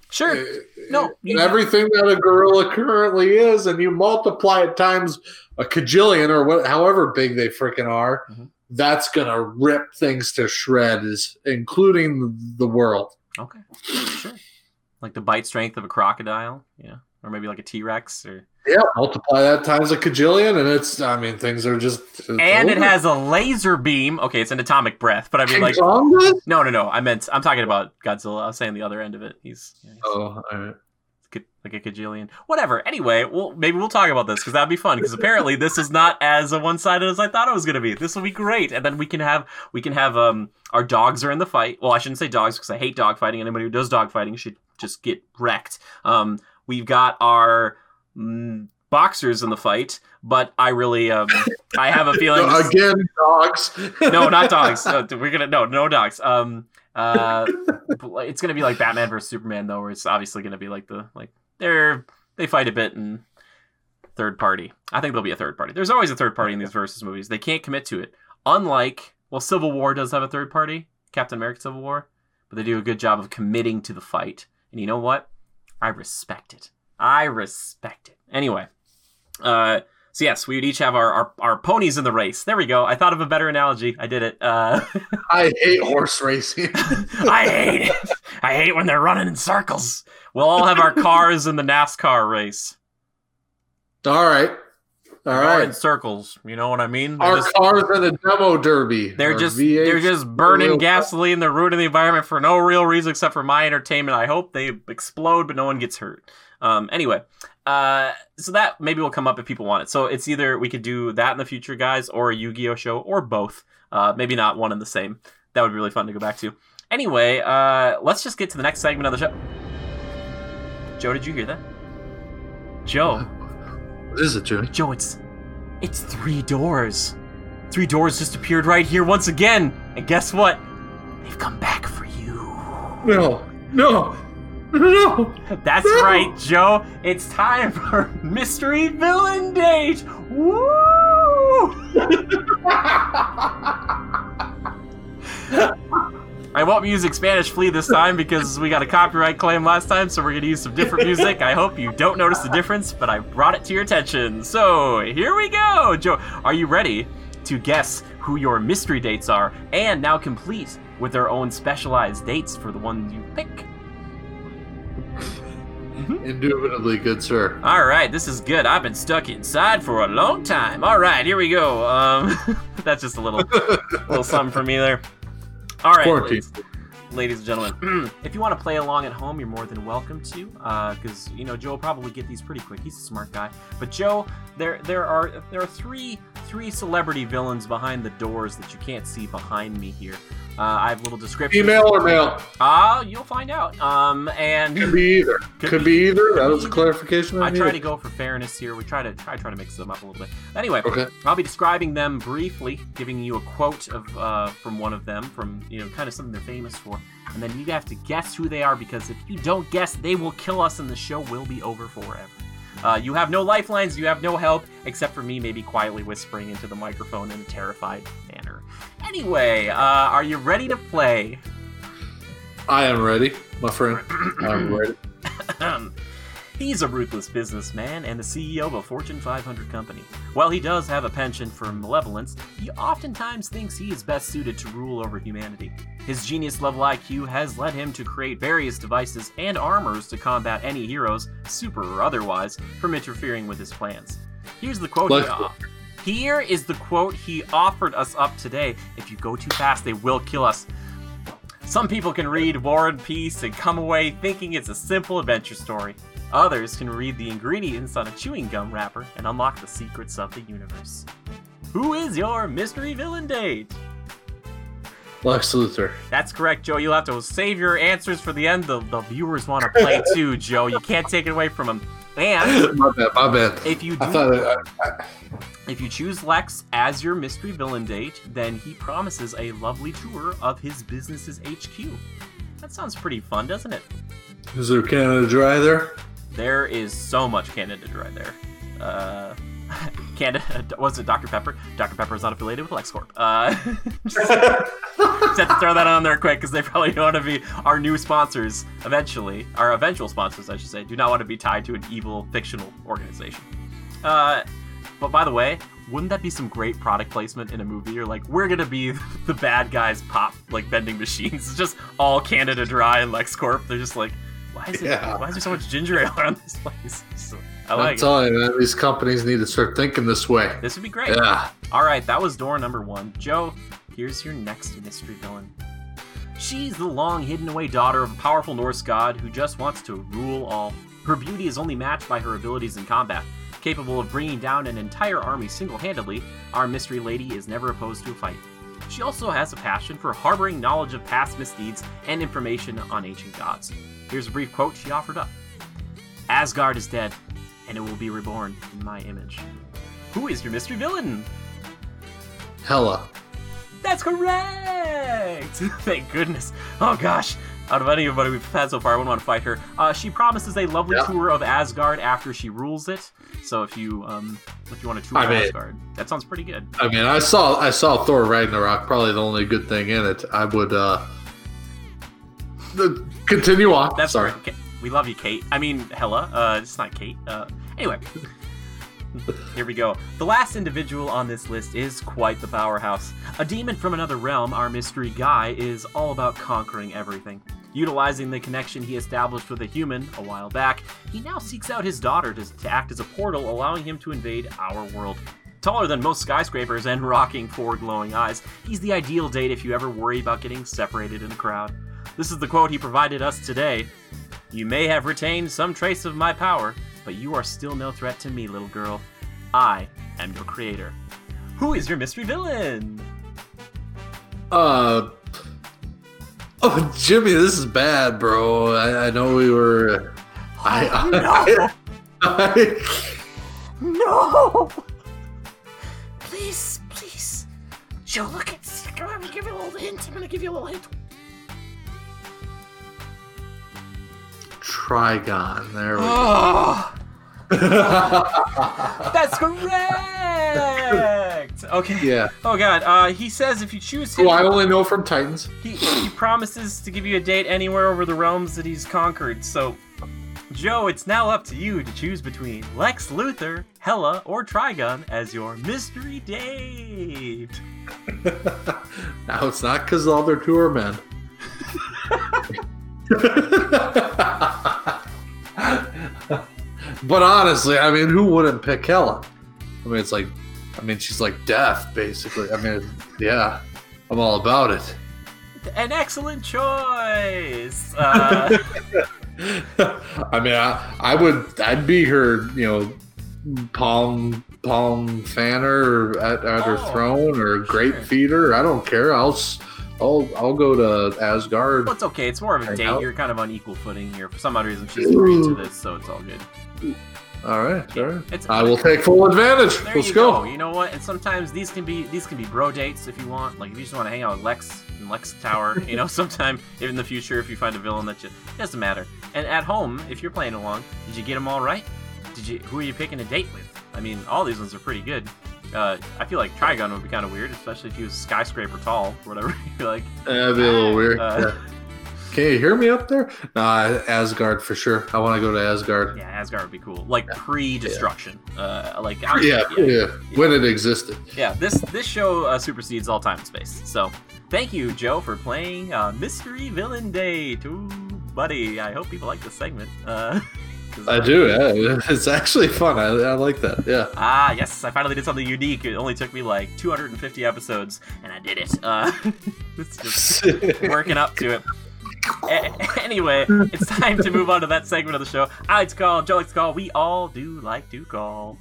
sure, uh, no, everything that a gorilla currently is, and you multiply it times a cajillion or what, however big they freaking are. Mm-hmm that's gonna rip things to shreds, including the world. Okay, sure. Like the bite strength of a crocodile, yeah, or maybe like a T Rex, or yeah, multiply that times a cajillion, and it's. I mean, things are just. And over. it has a laser beam. Okay, it's an atomic breath, but I mean, like, no, no, no. I meant I'm talking about Godzilla. I was saying the other end of it. He's. Yeah, he's oh, all right like a cajillion. Whatever. Anyway, well, maybe we'll talk about this because that'd be fun. Because apparently this is not as one sided as I thought it was going to be. This will be great, and then we can have we can have um our dogs are in the fight. Well, I shouldn't say dogs because I hate dog fighting. Anybody who does dog fighting should just get wrecked. Um, we've got our. Mm, boxers in the fight, but I really, um, I have a feeling. this- Again, dogs. no, not dogs. No, we're gonna no, no dogs. Um, uh, it's gonna be like Batman versus Superman though, where it's obviously gonna be like the like they're they fight a bit and third party. I think there'll be a third party. There's always a third party in these versus movies. They can't commit to it. Unlike well, Civil War does have a third party, Captain America: Civil War, but they do a good job of committing to the fight. And you know what? I respect it. I respect it. Anyway, uh, so yes, we would each have our, our, our ponies in the race. There we go. I thought of a better analogy. I did it. Uh, I hate horse racing. I hate it. I hate when they're running in circles. We'll all have our cars in the NASCAR race. All right. All They're all in circles. You know what I mean? They're Our just, cars in the demo derby. they're just V8 they're just burning gasoline. They're ruining the environment for no real reason except for my entertainment. I hope they explode, but no one gets hurt. Um, anyway, uh, so that maybe will come up if people want it. So it's either we could do that in the future, guys, or a Yu-Gi-Oh show, or both. Uh, maybe not one and the same. That would be really fun to go back to. Anyway, uh, let's just get to the next segment of the show. Joe, did you hear that? Joe, What is it, Jimmy? Joe, it's it's three doors. Three doors just appeared right here once again, and guess what? They've come back for you. No, no, no. That's right, Joe. It's time for mystery villain date. Woo! I won't be using Spanish Flea this time because we got a copyright claim last time, so we're gonna use some different music. I hope you don't notice the difference, but I brought it to your attention. So here we go, Joe. Are you ready to guess who your mystery dates are, and now complete with their own specialized dates for the one you pick? Indubitably, good sir. All right, this is good. I've been stuck inside for a long time. All right, here we go. Um, that's just a little, little something for me there. All right, ladies, ladies and gentlemen, if you want to play along at home, you're more than welcome to. Because you know Joe will probably get these pretty quick. He's a smart guy. But Joe, there there are there are three three celebrity villains behind the doors that you can't see behind me here. Uh, I have little descriptions. Female or male? Ah, you'll find out. Um, and Could be either. Could Could, be- be, either. could That be was a either. clarification. I, I try to go for fairness here. We try to try try to mix them up a little bit. Anyway, Okay. I'll be describing them briefly, giving you a quote of uh, from one of them, from you know, kind of something they're famous for, and then you have to guess who they are because if you don't guess, they will kill us, and the show will be over forever. Uh, you have no lifelines, you have no help, except for me maybe quietly whispering into the microphone in a terrified manner. Anyway, uh, are you ready to play? I am ready, my friend. I'm ready. He's a ruthless businessman and the CEO of a Fortune 500 company. While he does have a penchant for malevolence, he oftentimes thinks he is best suited to rule over humanity. His genius level IQ has led him to create various devices and armors to combat any heroes, super or otherwise, from interfering with his plans. Here's the quote. Here is the quote he offered us up today. If you go too fast, they will kill us. Some people can read War and Peace and come away thinking it's a simple adventure story. Others can read the ingredients on a chewing gum wrapper and unlock the secrets of the universe. Who is your mystery villain date? Lex Luthor. That's correct, Joe. You'll have to save your answers for the end. The, the viewers want to play too, Joe. You can't take it away from them. And my bad. My bad. if you I do thought. It, I, If you choose Lex as your mystery villain date, then he promises a lovely tour of his business's HQ. That sounds pretty fun, doesn't it? is there Canada Dry there? There is so much Canada Dry there. Uh, Canada, was it Dr. Pepper? Dr. Pepper is not affiliated with LexCorp. Uh, just, just to throw that on there quick because they probably don't want to be our new sponsors eventually. Our eventual sponsors, I should say, do not want to be tied to an evil fictional organization. Uh, but by the way, wouldn't that be some great product placement in a movie? You're like, we're gonna be the bad guys pop like vending machines. It's just all Canada Dry and LexCorp. They're just like, why is it? Yeah. Why is there so much ginger ale around this place? So, I I'm like it. telling you, man, these companies need to start thinking this way. This would be great. Yeah. All right, that was door number one. Joe, here's your next mystery villain. She's the long hidden away daughter of a powerful Norse god who just wants to rule all. Her beauty is only matched by her abilities in combat. Capable of bringing down an entire army single handedly, our mystery lady is never opposed to a fight. She also has a passion for harboring knowledge of past misdeeds and information on ancient gods. Here's a brief quote she offered up Asgard is dead, and it will be reborn in my image. Who is your mystery villain? Hela. That's correct! Thank goodness. Oh gosh. Out of anybody we've had so far, I wouldn't want to fight her. Uh, she promises a lovely Yeah. tour of Asgard after she rules it. So if you um if you want to tour I mean- Asgard, that sounds pretty good. I mean, I saw I saw Thor Ragnarok. Probably the only good thing in it. I would uh, continue on. That's sorry. right. We love you, Kate. I mean, Hela. Uh, it's not Kate. Uh, anyway, here we go. The last individual on this list is quite the powerhouse. A demon from another realm, our mystery guy is all about conquering everything. Utilizing the connection he established with a human a while back, he now seeks out his daughter to, to act as a portal, allowing him to invade our world. Taller than most skyscrapers and rocking four glowing eyes, he's the ideal date if you ever worry about getting separated in a crowd. This is the quote he provided us today. You may have retained some trace of my power, but you are still no threat to me, little girl. I am your creator. Who is your mystery villain? Uh. Oh, Jimmy, this is bad, bro. I, I know we were. I, no, I, no! Please, please. Joe, look at. Come on, I'm gonna give you a little hint. I'm gonna give you a little hint. Trigon. There we go. Oh, that's correct. Okay. yeah. Oh God. Uh, he says if you choose him, Who I only know from Titans. He, he promises to give you a date anywhere over the realms that he's conquered, so. Joe, it's now up to you to choose between Lex Luthor, Hela, or Trigon as your mystery date. now it's not because all their two are men. but honestly, I mean, who wouldn't pick Hela? I mean, it's like, I mean, she's like deaf, basically. I mean, yeah, I'm all about it. An excellent choice! Uh, I mean, I, I would, I'd be her, you know, palm palm fanner at, at her Oh, throne or grape feeder. I don't care. I'll, I'll, I'll go to Asgard. well, it's okay, it's more of a date. out. You're kind of on equal footing here. For some odd reason, she's agreed to this, so it's all good. All right, all right. It's, I will take full advantage. There Let's you go. go. You know what? And sometimes these can be these can be bro dates if you want. Like if you just want to hang out with Lex and Lex Tower, you know, sometime in the future if you find a villain that you it doesn't matter. And at home, if you're playing along, did you get them all right? Did you who are you picking a date with? I mean, all these ones are pretty good. Uh, I feel like Trigon would be kind of weird, especially if he was skyscraper tall or whatever. You're like, That'd be a little weird. Uh, yeah. Can you hear me up there? Nah, Asgard for sure. I want to go to Asgard. yeah, Asgard would be cool, like pre-destruction. Uh, like I'm- Yeah, yeah, when it existed. yeah, this this show uh, supersedes all time and space. So, thank you, Joe, for playing uh, Mystery Villain Day, Ooh, buddy, I hope people like this segment. Uh, I do. Yeah, it's actually fun. I, I like that. Yeah. Ah, yes, I finally did something unique. It only took me like 250 episodes, and I did it. Uh, it's just working up to it. A- anyway, it's time to move on to that segment of the show. I like to call, Joe likes to call, we all do like to call.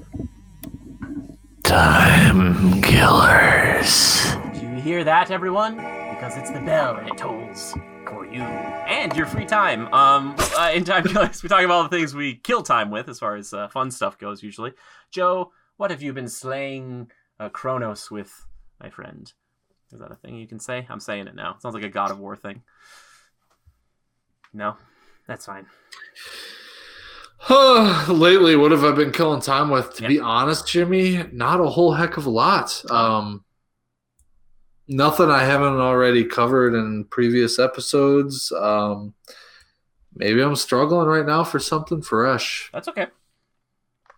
Time killers. Do you hear that, everyone? Because it's the bell and it tolls for you and your free time. Um, uh, in time killers, we talk about all the things we kill time with, as far as uh, fun stuff goes. Usually, Joe, what have you been slaying uh, Kronos with, my friend? Is that a thing you can say? I'm saying it now. Sounds like a God of War thing. No, that's fine. Lately, what have I been killing time with? To Yeah. be honest, Jimmy, not a whole heck of a lot. Um, nothing I haven't already covered in previous episodes. Um, maybe I'm struggling right now for something fresh. That's okay.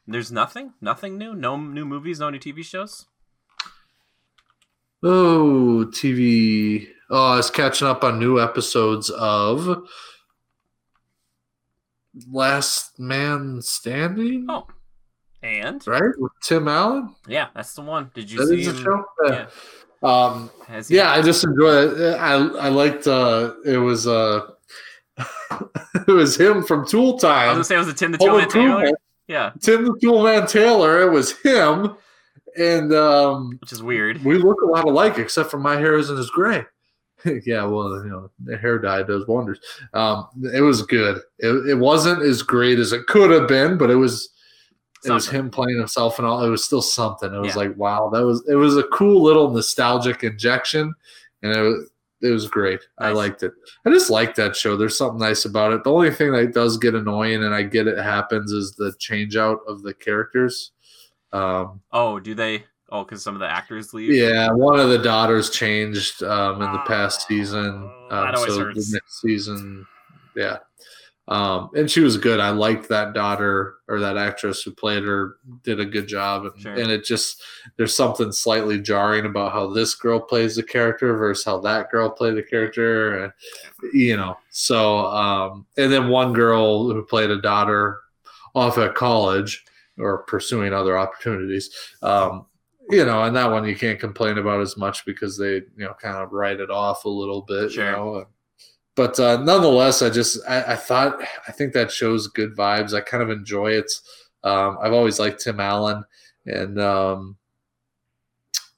There's nothing, nothing new. No new movies, no new TV shows. Oh, TV. Oh, I was catching up on new episodes of Last Man Standing. Oh, and Right with Tim Allen. yeah, that's the one. Did you That see is a him? show. Yeah. Um, yeah, I just enjoy it. I I liked. Uh, it was uh, it was him from Tool Time. I was gonna say, it was Tim the Tool Man Taylor? Yeah, Tim the Toolman Taylor. It was him, and um, which is weird. we look a lot alike, except for my hair isn't as gray. yeah, well, you know, the hair dye does wonders. Um, it was good. It, it wasn't as great as it could have been, but it was it was him playing himself and all. It was still something. It was yeah. like wow, that was it was a cool little nostalgic injection, and it was it was great. Nice. I liked it. I just like that show. There's something nice about it. The only thing that does get annoying, and I get it happens, is the change out of the characters. Um, oh, do they? Oh, because some of the actors leave. Yeah, one of the daughters changed um, in the past season. Um, so the next season, yeah. Um, and she was good. I liked that daughter or that actress who played her did a good job. And, sure. and it just there's something slightly jarring about how this girl plays the character versus how that girl played the character. And, you know, so um, and then one girl who played a daughter off at college or pursuing other opportunities. Um, you know, and that one you can't complain about as much because they, you know, kind of write it off a little bit, sure. you know. But uh, nonetheless, I just I, I, thought I think that shows good vibes. I kind of enjoy it. Um, I've always liked Tim Allen, and um,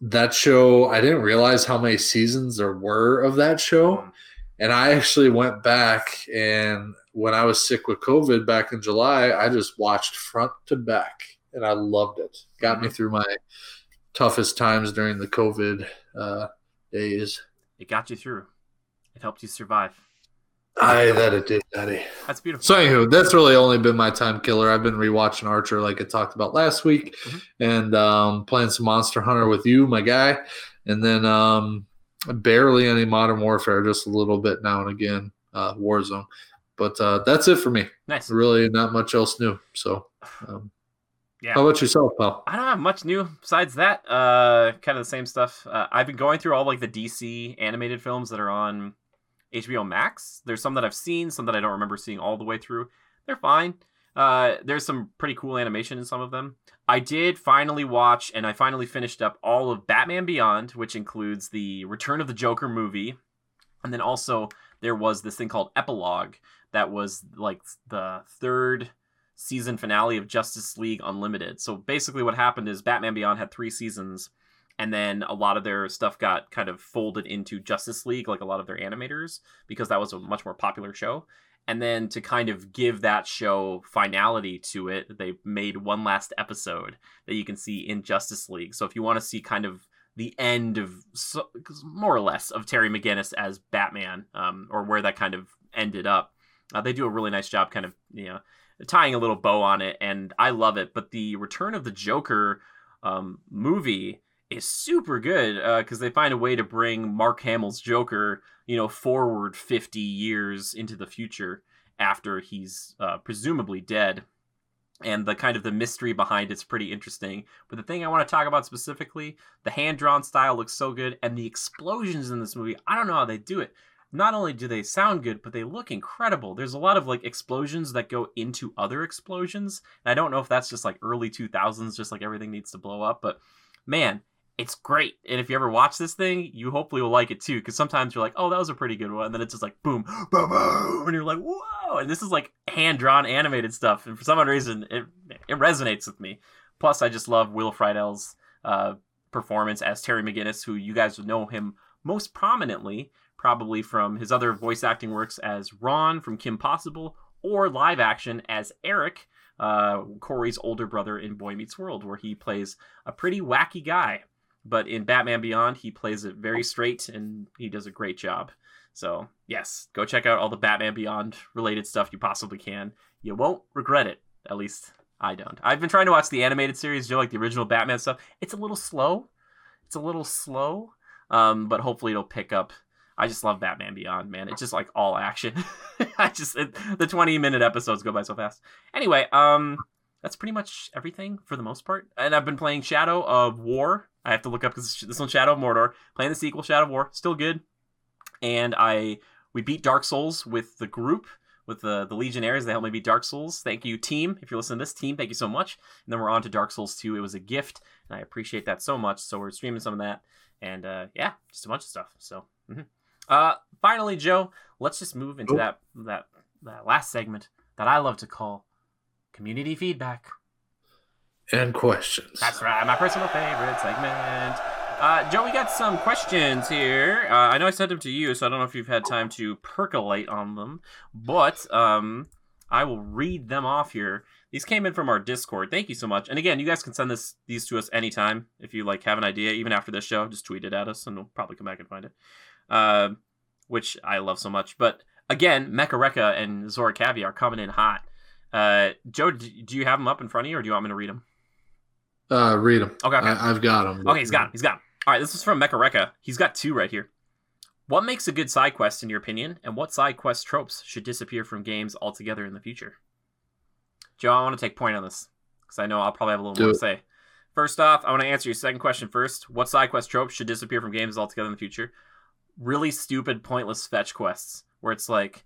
that show I didn't realize how many seasons there were of that show, mm. and I actually went back and when I was sick with COVID back in July, I just watched front to back, and I loved it. Got mm-hmm. me through my toughest times during the COVID uh, days. It got you through. It helped you survive. I that it did, Daddy. That's beautiful. So anywho, that's really only been my time killer. I've been rewatching Archer, like I talked about last week, mm-hmm. and um, playing some Monster Hunter with you, my guy, and then um, barely any Modern Warfare, just a little bit now and again, uh, Warzone. But uh, that's it for me. Nice. Really, not much else new. So, um, yeah. How about yourself, pal? I don't have much new besides that. Uh, kind of the same stuff. Uh, I've been going through all like the DC animated films that are on HBO Max. There's some that I've seen, some that I don't remember seeing all the way through. They're fine. Uh, there's some pretty cool animation in some of them. I did finally watch, and I finally finished up all of Batman Beyond, which includes the Return of the Joker movie, and then also there was this thing called Epilogue that was like the third season finale of Justice League Unlimited. So basically, what happened is Batman Beyond had three seasons, and then a lot of their stuff got kind of folded into Justice League, like a lot of their animators, because that was a much more popular show. And then to kind of give that show finality to it, they made one last episode that you can see in Justice League. So if you want to see kind of the end of more or less of Terry McGinnis as Batman, um, or where that kind of ended up, uh, they do a really nice job, kind of you know tying a little bow on it, and I love it. But the Return of the Joker um, movie is super good because uh, they find a way to bring Mark Hamill's Joker, you know, forward 50 years into the future after he's uh, presumably dead. And the kind of the mystery behind it's pretty interesting. But the thing I want to talk about specifically, the hand drawn style looks so good, and the explosions in this movie, I don't know how they do it not only do they sound good, but they look incredible. There's a lot of like explosions that go into other explosions. And I don't know if that's just like early 2000s, just like everything needs to blow up, but man, it's great. And if you ever watch this thing, you hopefully will like it too. Because sometimes you're like, oh, that was a pretty good one. And then it's just like boom, boom, boom. And you're like, whoa. And this is like hand drawn animated stuff. And for some reason, it, it resonates with me. Plus, I just love Will Friedle's uh, performance as Terry McGinnis, who you guys would know him most prominently probably from his other voice acting works as Ron from Kim Possible or live action as Eric, uh, Corey's older brother in Boy Meets World, where he plays a pretty wacky guy. But in Batman Beyond, he plays it very straight and he does a great job. So, yes, go check out all the Batman Beyond related stuff you possibly can. You won't regret it. At least I don't. I've been trying to watch the animated series, know, like the original Batman stuff. It's a little slow. It's a little slow, um, but hopefully it'll pick up I just love Batman Beyond, man. It's just like all action. I just it, the 20 minute episodes go by so fast. Anyway, um that's pretty much everything for the most part. And I've been playing Shadow of War. I have to look up because this one's Shadow of Mordor. Playing the sequel, Shadow of War, still good. And I we beat Dark Souls with the group with the the Legionnaires. They helped me beat Dark Souls. Thank you, team. If you're listening to this team, thank you so much. And then we're on to Dark Souls 2. It was a gift, and I appreciate that so much. So we're streaming some of that, and uh, yeah, just a bunch of stuff. So. Mm-hmm. Uh, finally, Joe, let's just move into that that that last segment that I love to call community feedback and questions. That's right, my personal favorite segment. Uh, Joe, we got some questions here. Uh, I know I sent them to you, so I don't know if you've had time to percolate on them. But um, I will read them off here. These came in from our Discord. Thank you so much. And again, you guys can send this these to us anytime if you like have an idea, even after this show. Just tweet it at us, and we'll probably come back and find it. Uh, which I love so much. But again, Mecha and Zora Caviar coming in hot. Uh, Joe, do you have them up in front of you, or do you want me to read them? Uh, read them. Okay, okay. I, have got them. Okay, he's got them. He's got them. All right, this is from Mecha He's got two right here. What makes a good side quest, in your opinion, and what side quest tropes should disappear from games altogether in the future? Joe, I want to take point on this because I know I'll probably have a little Do more it. to say. First off, I want to answer your second question first. What side quest tropes should disappear from games altogether in the future? Really stupid, pointless fetch quests where it's like,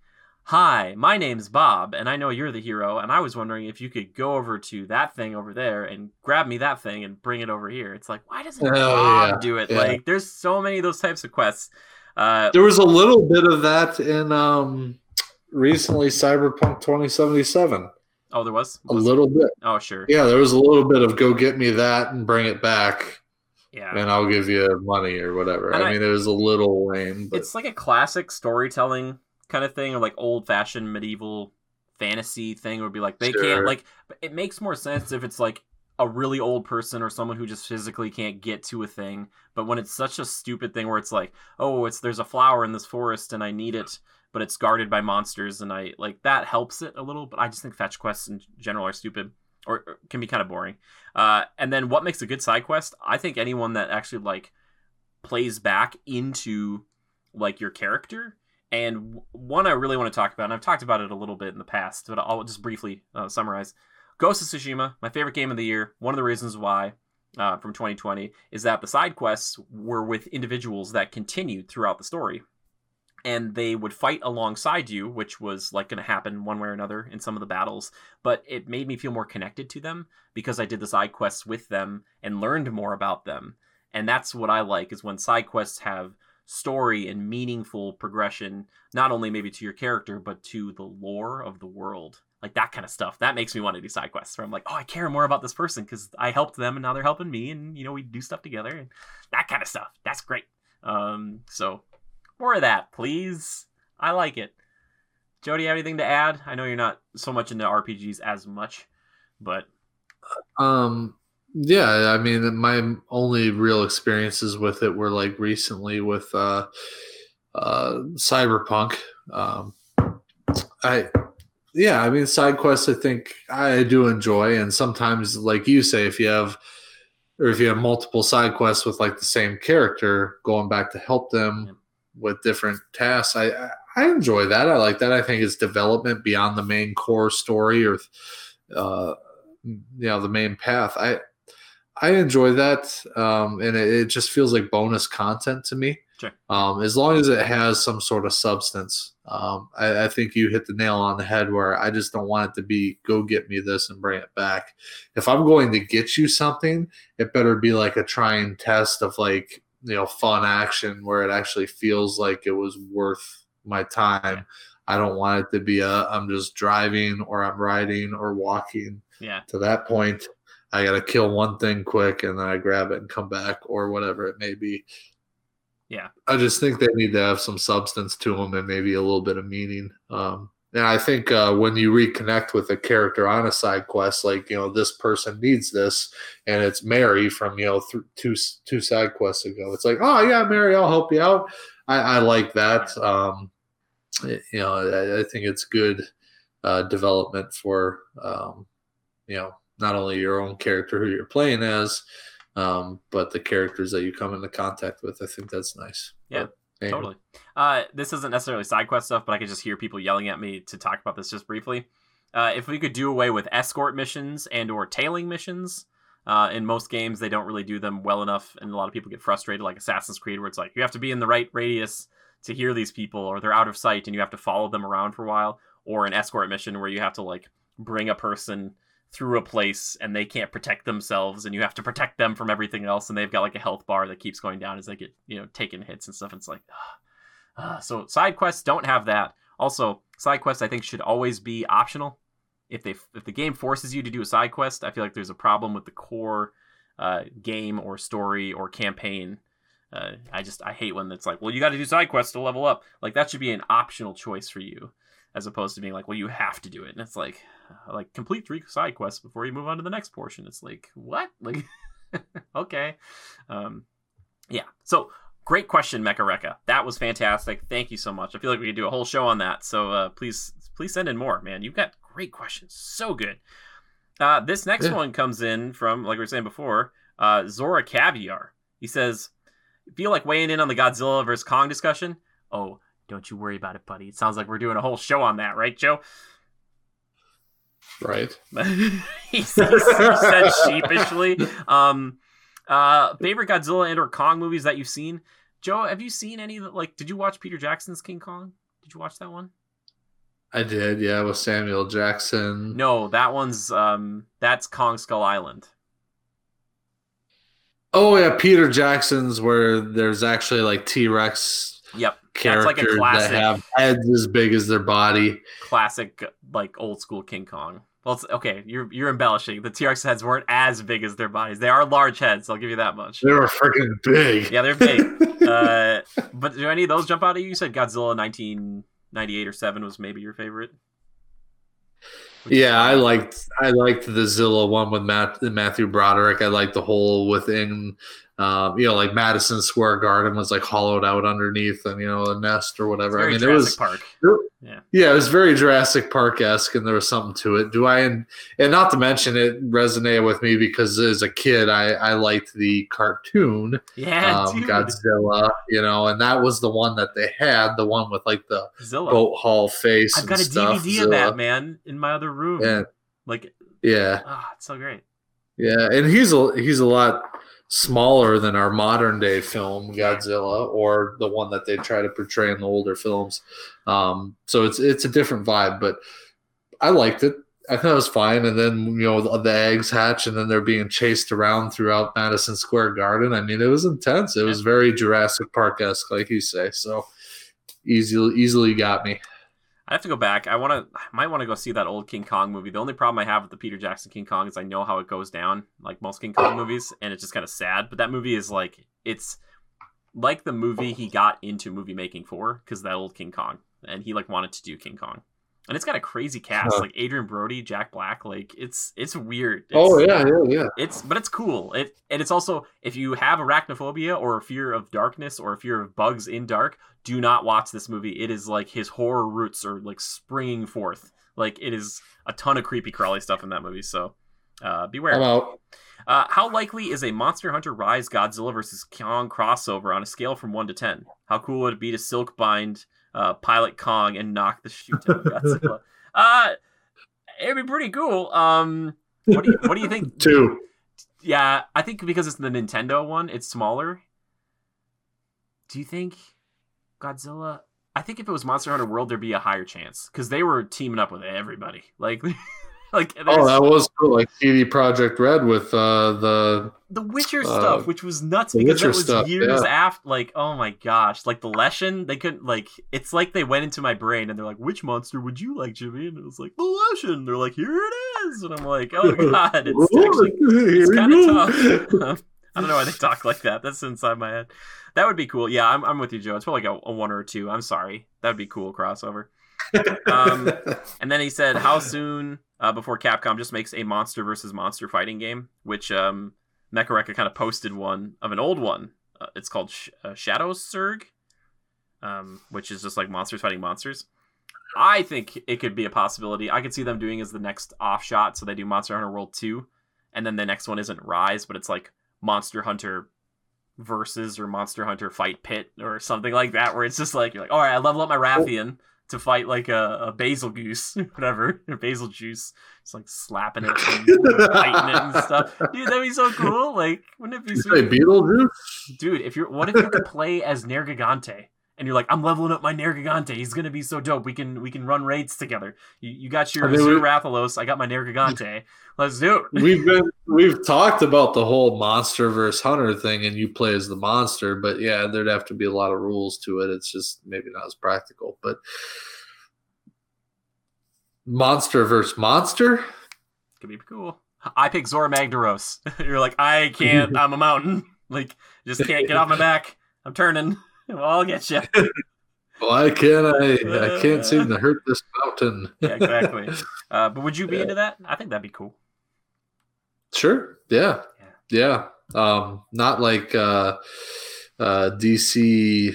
Hi, my name's Bob, and I know you're the hero, and I was wondering if you could go over to that thing over there and grab me that thing and bring it over here. It's like, why doesn't oh, Bob yeah. do it? Yeah. Like, there's so many of those types of quests. Uh, there was a little bit of that in um, recently Cyberpunk 2077. Oh, there was? was a little bit. Oh, sure. Yeah, there was a little bit of go get me that and bring it back. Yeah. And I'll give you money or whatever. I, I, mean, it was a little lame. But... It's like a classic storytelling kind of thing, or like old fashioned medieval fantasy thing. Would be like they sure. can't like. It makes more sense if it's like a really old person or someone who just physically can't get to a thing. But when it's such a stupid thing where it's like, oh, it's there's a flower in this forest and I need it, but it's guarded by monsters and I like that helps it a little. But I just think fetch quests in general are stupid or, or can be kind of boring. Uh, and then what makes a good side quest? I think anyone that actually like plays back into like your character and one I really want to talk about, and I've talked about it a little bit in the past, but I'll just briefly uh, summarize. Ghost of Tsushima, my favorite game of the year. One of the reasons why uh, from 2020 is that the side quests were with individuals that continued throughout the story. And they would fight alongside you, which was like going to happen one way or another in some of the battles. But it made me feel more connected to them because I did the side quests with them and learned more about them. And that's what I like is when side quests have story and meaningful progression, not only maybe to your character, but to the lore of the world. Like that kind of stuff. That makes me want to do side quests where I'm like, oh, I care more about this person because I helped them and now they're helping me and you know, we do stuff together and that kind of stuff. That's great. Um, so more of that, please. I like it. Jody, have anything to add? I know you're not so much into RPGs as much, but um yeah, I mean, my only real experiences with it were like recently with uh, uh, Cyberpunk. Um, I, yeah, I mean, side quests. I think I do enjoy, and sometimes, like you say, if you have, or if you have multiple side quests with like the same character, going back to help them with different tasks, I I enjoy that. I like that. I think it's development beyond the main core story or, uh, you know, the main path. I I enjoy that, um, and it, it, just feels like bonus content to me. Sure. Um, as long as it has some sort of substance, um, I, I, think you hit the nail on the head. Where I just don't want it to be go get me this and bring it back. If I'm going to get you something, it better be like a trying test of like you know fun action where it actually feels like it was worth my time. I don't want it to be a I'm just driving or I'm riding or walking. Yeah. To that point, I got to kill one thing quick and then I grab it and come back or whatever it may be. Yeah. I just think they need to have some substance to them and maybe a little bit of meaning. Um, and I think uh, when you reconnect with a character on a side quest, like you know this person needs this, and it's Mary from you know th- two two side quests ago. It's like, oh yeah, Mary, I'll help you out. I, I like that. Um, you know, I, I, think it's good uh, development for um, you know not only your own character who you're playing as, um, but the characters that you come into contact with. I think that's nice. Yeah. But, Totally. Uh, this isn't necessarily side quest stuff, but I could just hear people yelling at me to talk about this just briefly. Uh, if we could do away with escort missions and or tailing missions, uh, in most games they don't really do them well enough, and a lot of people get frustrated, like Assassin's Creed, where it's like you have to be in the right radius to hear these people, or they're out of sight, and you have to follow them around for a while, or an escort mission where you have to like bring a person through a place and they can't protect themselves and you have to protect them from everything else and they've got like a health bar that keeps going down as they get you know taking hits and stuff. And it's like uh, uh, so side quests don't have that. Also side quests i think should always be optional. If they if the game forces you to do a side quest i feel like there's a problem with the core uh, game or story or campaign. Uh, i just i hate when it's like well you got to do side quests to level up. Like that should be an optional choice for you as opposed to being like, well, you have to do it. And it's like, like complete three side quests before you move on to the next portion. It's like, what? Like, okay. Um, yeah. So great question, Mecha Rekka. That was fantastic. Thank you so much. I feel like we could do a whole show on that. So uh, please, please send in more, man. You've got great questions. So good. Uh, this next yeah. one comes in from, like we were saying before, uh, Zora Caviar. He says, feel like weighing in on the Godzilla versus Kong discussion? Oh, don't you worry about it, buddy. It sounds like we're doing a whole show on that, right, Joe? Right. he, said sheepishly. Um, uh, favorite Godzilla and or Kong movies that you've seen? Joe, have you seen any? Like, did you watch Peter Jackson's King Kong? Did you watch that one? I did, yeah, with Samuel Jackson. No, that one's um, that's Kong Skull Island. Oh yeah, Peter Jackson's where there's actually like T Rex. Yep, characters like a that have heads as big as their body. Classic, like old school King Kong. Well, okay, you're you're embellishing. The T Rex heads weren't as big as their bodies. They are large heads. I'll give you that much. They were freaking big. Yeah, they're big. uh, but do any of those jump out at you? You said Godzilla 1998 or seven was maybe your favorite. Yeah, I liked I liked the Zilla one with Matt, Matthew Broderick. I liked the whole within um, you know, like Madison Square Garden was like hollowed out underneath and you know a nest or whatever. I mean, Jurassic it was Park. yeah, yeah, it was very Jurassic Park esque, and there was something to it. Do I and and not to mention it resonated with me because as a kid, I I liked the cartoon, yeah, um, Godzilla, you know, and that was the one that they had, the one with like the Zilla. boat hall face. I've got a stuff, DVD Zilla. of that man in my other room. Yeah, like yeah, ah, oh, it's so great. Yeah, and he's a he's a lot smaller than our modern day film Godzilla or the one that they try to portray in the older films. Um, so it's it's a different vibe, but I liked it. I thought it was fine. And then you know the, the eggs hatch, and then they're being chased around throughout Madison Square Garden. I mean, it was intense. It was very Jurassic Park esque, like you say. So easily easily got me. I have to go back. I want to. I might want to go see that old King Kong movie. The only problem I have with the Peter Jackson King Kong is I know how it goes down, like most King Kong movies, and it's just kind of sad. But that movie is like it's like the movie he got into movie making for because that old King Kong, and he like wanted to do King Kong and it's got a crazy cast huh. like Adrien Brody, Jack Black. Like it's it's weird. It's, oh yeah, yeah, yeah. It's but it's cool. It and it's also if you have arachnophobia or a fear of darkness or a fear of bugs in dark, do not watch this movie. It is like his horror roots are like springing forth. Like it is a ton of creepy crawly stuff in that movie. So uh, beware. Hello. Uh, how likely is a Monster Hunter Rise Godzilla versus Kong crossover on a scale from one to ten? How cool would it be to silk bind? Uh, Pilot Kong and knock the shoot out of Godzilla. uh, it'd be pretty cool. Um, what do you what do you think? Two. Yeah, I think because it's the Nintendo one, it's smaller. Do you think Godzilla? I think if it was Monster Hunter World, there'd be a higher chance because they were teaming up with everybody. Like like oh, that was cool. Like CD Projekt Red with uh, the the Witcher uh, stuff, which was nuts because that was stuff, years yeah. after. Like, oh my gosh, like the Leshen, they couldn't like. It's like they went into my brain and they're like, "Which monster would you like, Jimmy?" And it was like the Leshen. They're like, "Here it is," and I'm like, "Oh god, it's actually it's kind of tough." I don't know why they talk like that. That's inside my head. That would be cool. Yeah, I'm, I'm with you, Joe. It's probably like a, a one or a two. I'm sorry. That'd be cool crossover. um, and then he said, "How soon uh, before Capcom just makes a monster versus monster fighting game?" Which um, Mechareka kind of posted one of an old one. Uh, it's called Sh- uh, Shadow Surg, um, which is just like monsters fighting monsters. I think it could be a possibility. I could see them doing as the next offshot, so they do Monster Hunter World Two, and then the next one isn't Rise, but it's like Monster Hunter versus or Monster Hunter Fight Pit or something like that, where it's just like you're like, all right, I level up my Rathian to fight like a, a basil goose, whatever, or basil juice. It's like slapping it and fighting it and stuff. Dude, that'd be so cool. Like, wouldn't it be sweet? Beetlejuice? Dude, if you're what if you could play as Nergigante? And you're like, I'm leveling up my Nergigante. He's gonna be so dope. We can we can run raids together. You, you got your I mean, Rathalos. I got my Nergigante. Let's do it. We've been we've talked about the whole monster versus hunter thing, and you play as the monster. But yeah, there'd have to be a lot of rules to it. It's just maybe not as practical. But monster versus monster could be cool. I pick Zorah Magdaros. You're like, I can't. I'm a mountain. Like, just can't get off my back. I'm turning. Well, I'll get you. Why can't I? I can't seem to hurt this mountain. yeah, exactly. Uh, but would you be into that? I think that'd be cool. Sure. Yeah. Yeah. Um, not like uh, uh, DC.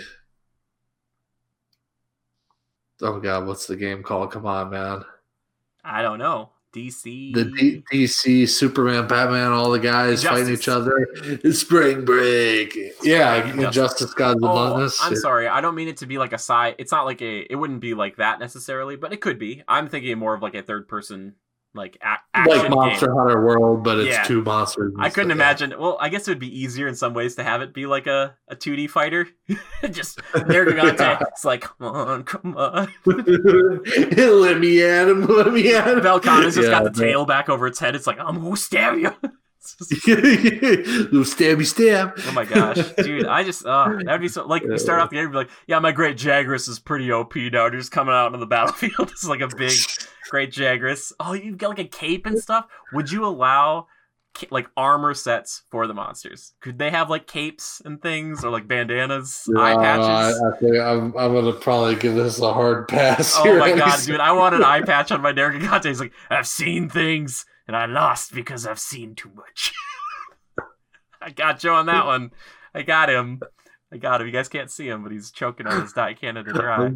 Oh God, what's the game called? Come on, man. I don't know. DC. The D- DC, Superman, Batman, all the guys fighting each other. It's spring break. Yeah, Injustice. Injustice Gods Oh, Us. I'm sorry. I don't mean it to be like a side. It's not like a. It wouldn't be like that necessarily, but it could be. I'm thinking more of like a third person, like a- Like Monster game. Hunter World, but it's Yeah. two monsters. I couldn't imagine. Well, I guess it would be easier in some ways to have it be like a, a 2D fighter. Just Nergigante. It's like, come on, come on. let me at him. Let me at him. Velkhana's just got the Yeah, tail back over its head. It's like, I'm gonna stab you. Little stabby stab. oh my gosh, dude! I just uh, that'd be so like you start off the game, be like, yeah, my great Jagras is pretty OP now. Just coming out on the battlefield. It's like a big, great Jagras. Oh, you got like a cape and stuff. Would you allow like armor sets for the monsters? Could they have like capes and things or like bandanas, eye Uh, patches? I, I think I'm, I'm gonna probably give this a hard pass. Oh my god, dude! I want an eye patch on my Nergigante. He's like, I've seen things, and I lost because I've seen too much. I got Joe on that one. I got him. I got him. You guys can't see him, but he's choking on his diet Canada dry.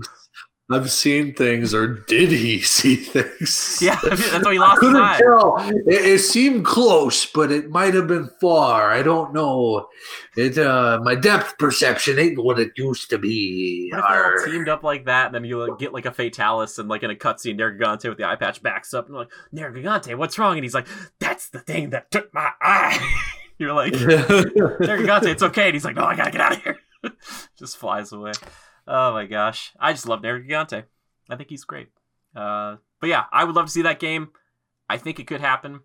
I've seen things, or did he see things? Yeah, that's why he lost his couldn't tell. It, it seemed close, but it might have been far. I don't know. It uh, my depth perception ain't what it used to be. What if all teamed up like that, and then you get like a Fatalis, and like in a cutscene, Nergigante with the eye patch backs up, and like, Nergigante, what's wrong? And he's like, That's the thing that took my eye. You're like, Nergigante, it's okay. And he's like, no, I gotta get out of here. just flies away. Oh my gosh. I just love Nergigante. I think he's great. Uh, but yeah, I would love to see that game. I think it could happen,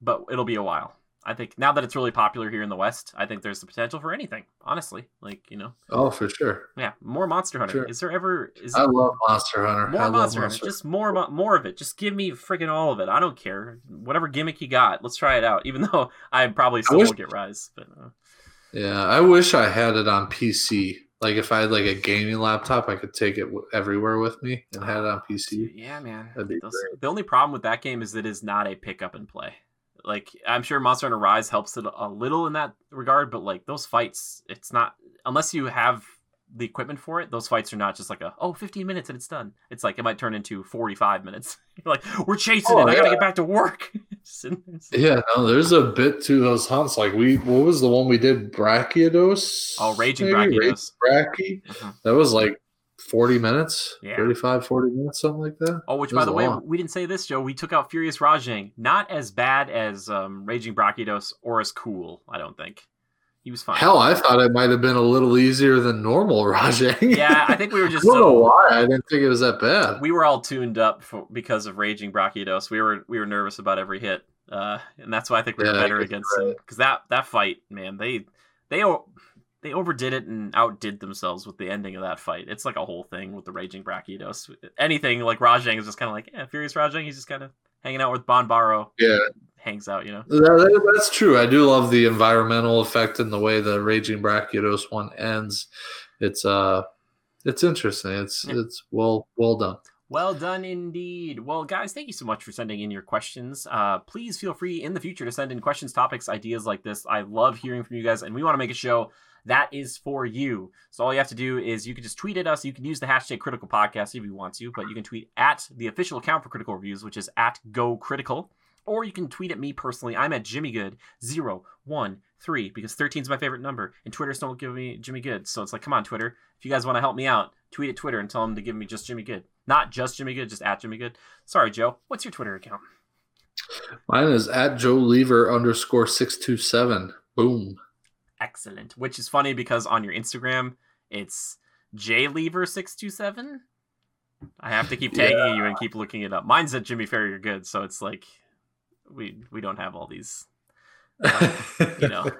but it'll be a while. I think now that it's really popular here in the West, I think there's the potential for anything. Honestly, like you know, oh, for sure. yeah, more Monster Hunter. Sure. Is there ever is I love Monster Hunter. more I love Monster Hunter? Just more, more of it. Just give me freaking all of it. I don't care. Whatever gimmick you got, let's try it out. Even though I probably still wish- won't get Rise, but. Uh, Yeah, I wish I had it on PC. Like if I had like a gaming laptop, I could take it everywhere with me and had it on oh, PC. Yeah, man. That'd be Those- the only problem with that game is that it is not a pick up and play. Like I'm sure Monster Hunter Rise helps it a little in that regard, but like those fights, it's not unless you have the equipment for it. Those fights are not just like a oh 15 minutes and it's done. It's like it might turn into 45 minutes. You're like we're chasing Oh, it. I gotta get back to work. Yeah, no, there's a bit to those hunts. Like we, what was the one we did? Brachydios. oh, raging maybe? Brachydios. Brachy. Mhm. That was like 40 minutes, Yeah. 35, 40 minutes, something like that. Oh, which by the way, we didn't say this, Joe. We took out Furious Rajang. Not as bad as um, Raging Brachydios or as cool. I don't think he was fine. Hell, I thought it might have been a little easier than normal Rajang. Yeah, I think we were I just don't know why. I didn't think it was that bad. we were all tuned up for, because of raging brachydios. We were we were nervous about every hit, uh, and that's why I think we were Yeah, better against you're them. Because that that fight, man, they they they overdid it and outdid themselves with the ending of that fight. It's like a whole thing with the raging brachydios. Anything like Rajang is just kind of like, yeah, Furious Rajang. He's just kind of hanging out with Bon Baro. Yeah. hangs out. You know. That- that's true. I do love the environmental effect and the way the Raging Brachydios one ends. It's uh, it's interesting. It's Yeah. it's well well done. Well done indeed. Well, guys, thank you so much for sending in your questions. Uh, please feel free in the future to send in questions, topics, ideas like this. I love hearing from you guys, and we want to make a show that is for you. So all you have to do is you can just tweet at us. You can use the hashtag Critical Podcast if you want to, but you can tweet at the official account for Critical Reviews, which is at Go Critical. Or you can tweet at me personally. I'm at Jimmy Good 013 because 13 is my favorite number, and Twitter still won't give me Jimmy Good. So it's like, come on, Twitter. If you guys want to help me out, tweet at Twitter and tell them to give me just Jimmy Good. Not just Jimmy Good, just at Jimmy Good. Sorry, Joe. What's your Twitter account? Mine is at Joe Lever underscore six two seven. Boom. Excellent. Which is funny because on your Instagram, it's jlever627. I have to keep tagging you and keep looking it up. Mine's at Jimmy Ferrier Good, so it's like we we don't have all these you know,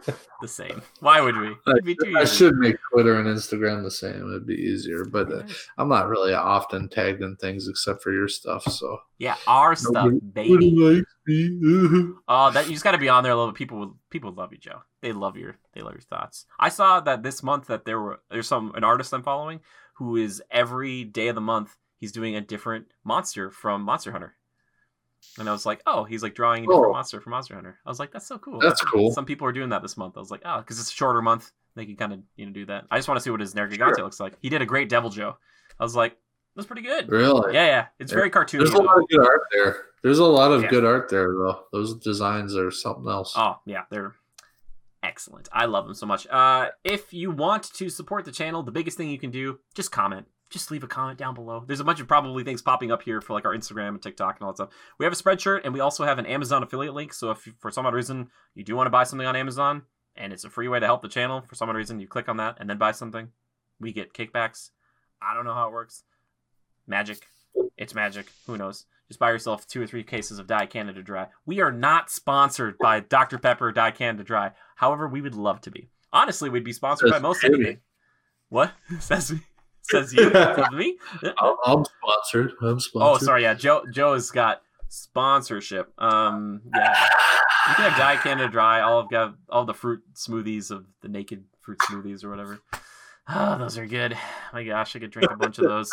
the same. Why would we? Be I should make Twitter and Instagram the same. It'd be easier, but uh, I'm not really often tagged in things except for your stuff. So Yeah, our stuff, baby. Oh, that you just got to be on there a little. bit. People, people love you, Joe. They love your, they love your thoughts. I saw that this month that there were there's some an artist I'm following who is every day of the month he's doing a different monster from Monster Hunter. And I was like, oh, he's like drawing a different Oh. monster from Monster Hunter. I was like, that's so cool. That's cool. Some people are doing that this month. I was like, oh, because it's a shorter month, they can kind of you know do that. I just want to see what his Nergigante Sure. looks like. He did a great Deviljho. I was like, that's pretty good. Really? Yeah, yeah, it's very cartoony. There's a lot of good art there. There's a lot of Yeah. good art there, though. Those designs are something else. Oh yeah, they're excellent. I love them so much. Uh, if you want to support the channel, the biggest thing you can do, just comment. Just leave a comment down below. There's a bunch of probably things popping up here for like our Instagram and TikTok and all that stuff. We have a Spreadshirt and we also have an Amazon affiliate link. So if you, for some odd reason you do want to buy something on Amazon and it's a free way to help the channel, for some odd reason you click on that and then buy something, we get kickbacks. I don't know how it works. Magic. It's magic. Who knows? Just buy yourself two or three cases of Diet Canada Dry. We are not sponsored by Dr. Pepper Diet Canada Dry. However, we would love to be. Honestly, we'd be sponsored by most anything. What? Says me. Says you. Says me. I'm I'm sponsored. I'm sponsored. Oh, sorry. Yeah, Joe. Joe has got sponsorship. Um, yeah. You can have Diet Canada Dry. All of got all the fruit smoothies of the naked fruit smoothies or whatever. Oh, those are good. My gosh, I could drink a bunch of those.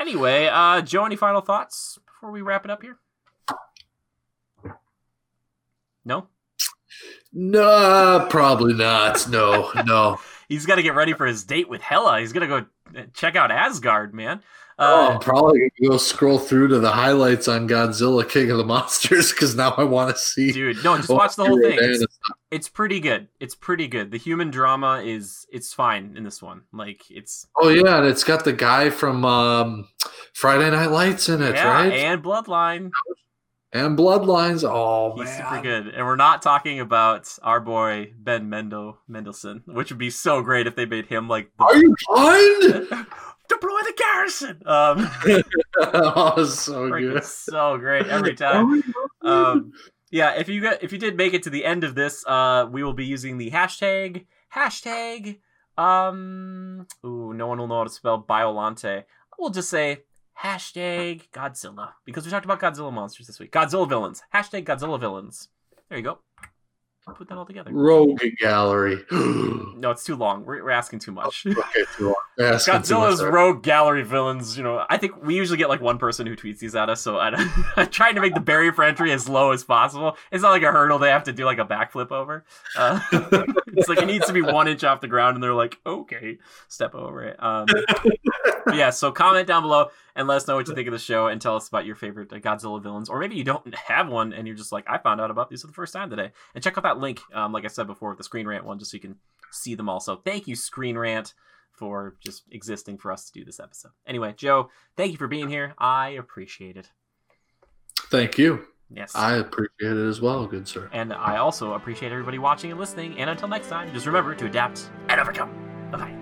Anyway, uh, Joe, any final thoughts before we wrap it up here? No. No, probably not. No, no. He's got to get ready for his date with Hela. He's gonna go check out Asgard, man. oh, Uh, I'm probably gonna go scroll through to the highlights on Godzilla King of the Monsters because now I want to see. dude, no, just watch the whole thing. It's, it's pretty good. It's pretty good. The human drama is it's fine in this one. Like it's Oh yeah, and it's got the guy from um, Friday Night Lights in it, yeah, right? and Bloodline. And Bloodlines. Oh He's man, super good. And we're not talking about our boy Ben Mendel Mendelsohn, which would be so great if they made him like the- Are you blind? deploy the garrison. Um, oh, it's so good. so great every time. um, yeah, if you got if you did make it to the end of this, uh, we will be using the hashtag hashtag. Um, ooh, no one will know how to spell Biolante. We'll just say hashtag Godzilla because we talked about Godzilla monsters this week. Godzilla villains. Hashtag Godzilla villains. There you go. Put that all together. Rogue Gallery. No, it's too long. We're, we're asking too much. okay, too long. Godzilla's rogue gallery villains. You know, I think we usually get like one person who tweets these at us, so I, I'm trying to make the barrier for entry as low as possible. It's not like a hurdle they have to do like a backflip over. Uh, it's like it needs to be one inch off the ground, and they're like, okay, step over it. Um, yeah, so comment down below and let us know what you think of the show, and tell us about your favorite uh, Godzilla villains, or maybe you don't have one and you're just like, I found out about these for the first time today. And check out that link, um, like I said before, with the Screen Rant one, just so you can see them all. So thank you, Screen Rant for just existing for us to do this episode. Anyway, Joe, thank you for being here. I appreciate it. Thank you. Yes. I appreciate it as well, good sir. and I also appreciate everybody watching and listening. And until next time, just remember to adapt and overcome. Bye bye.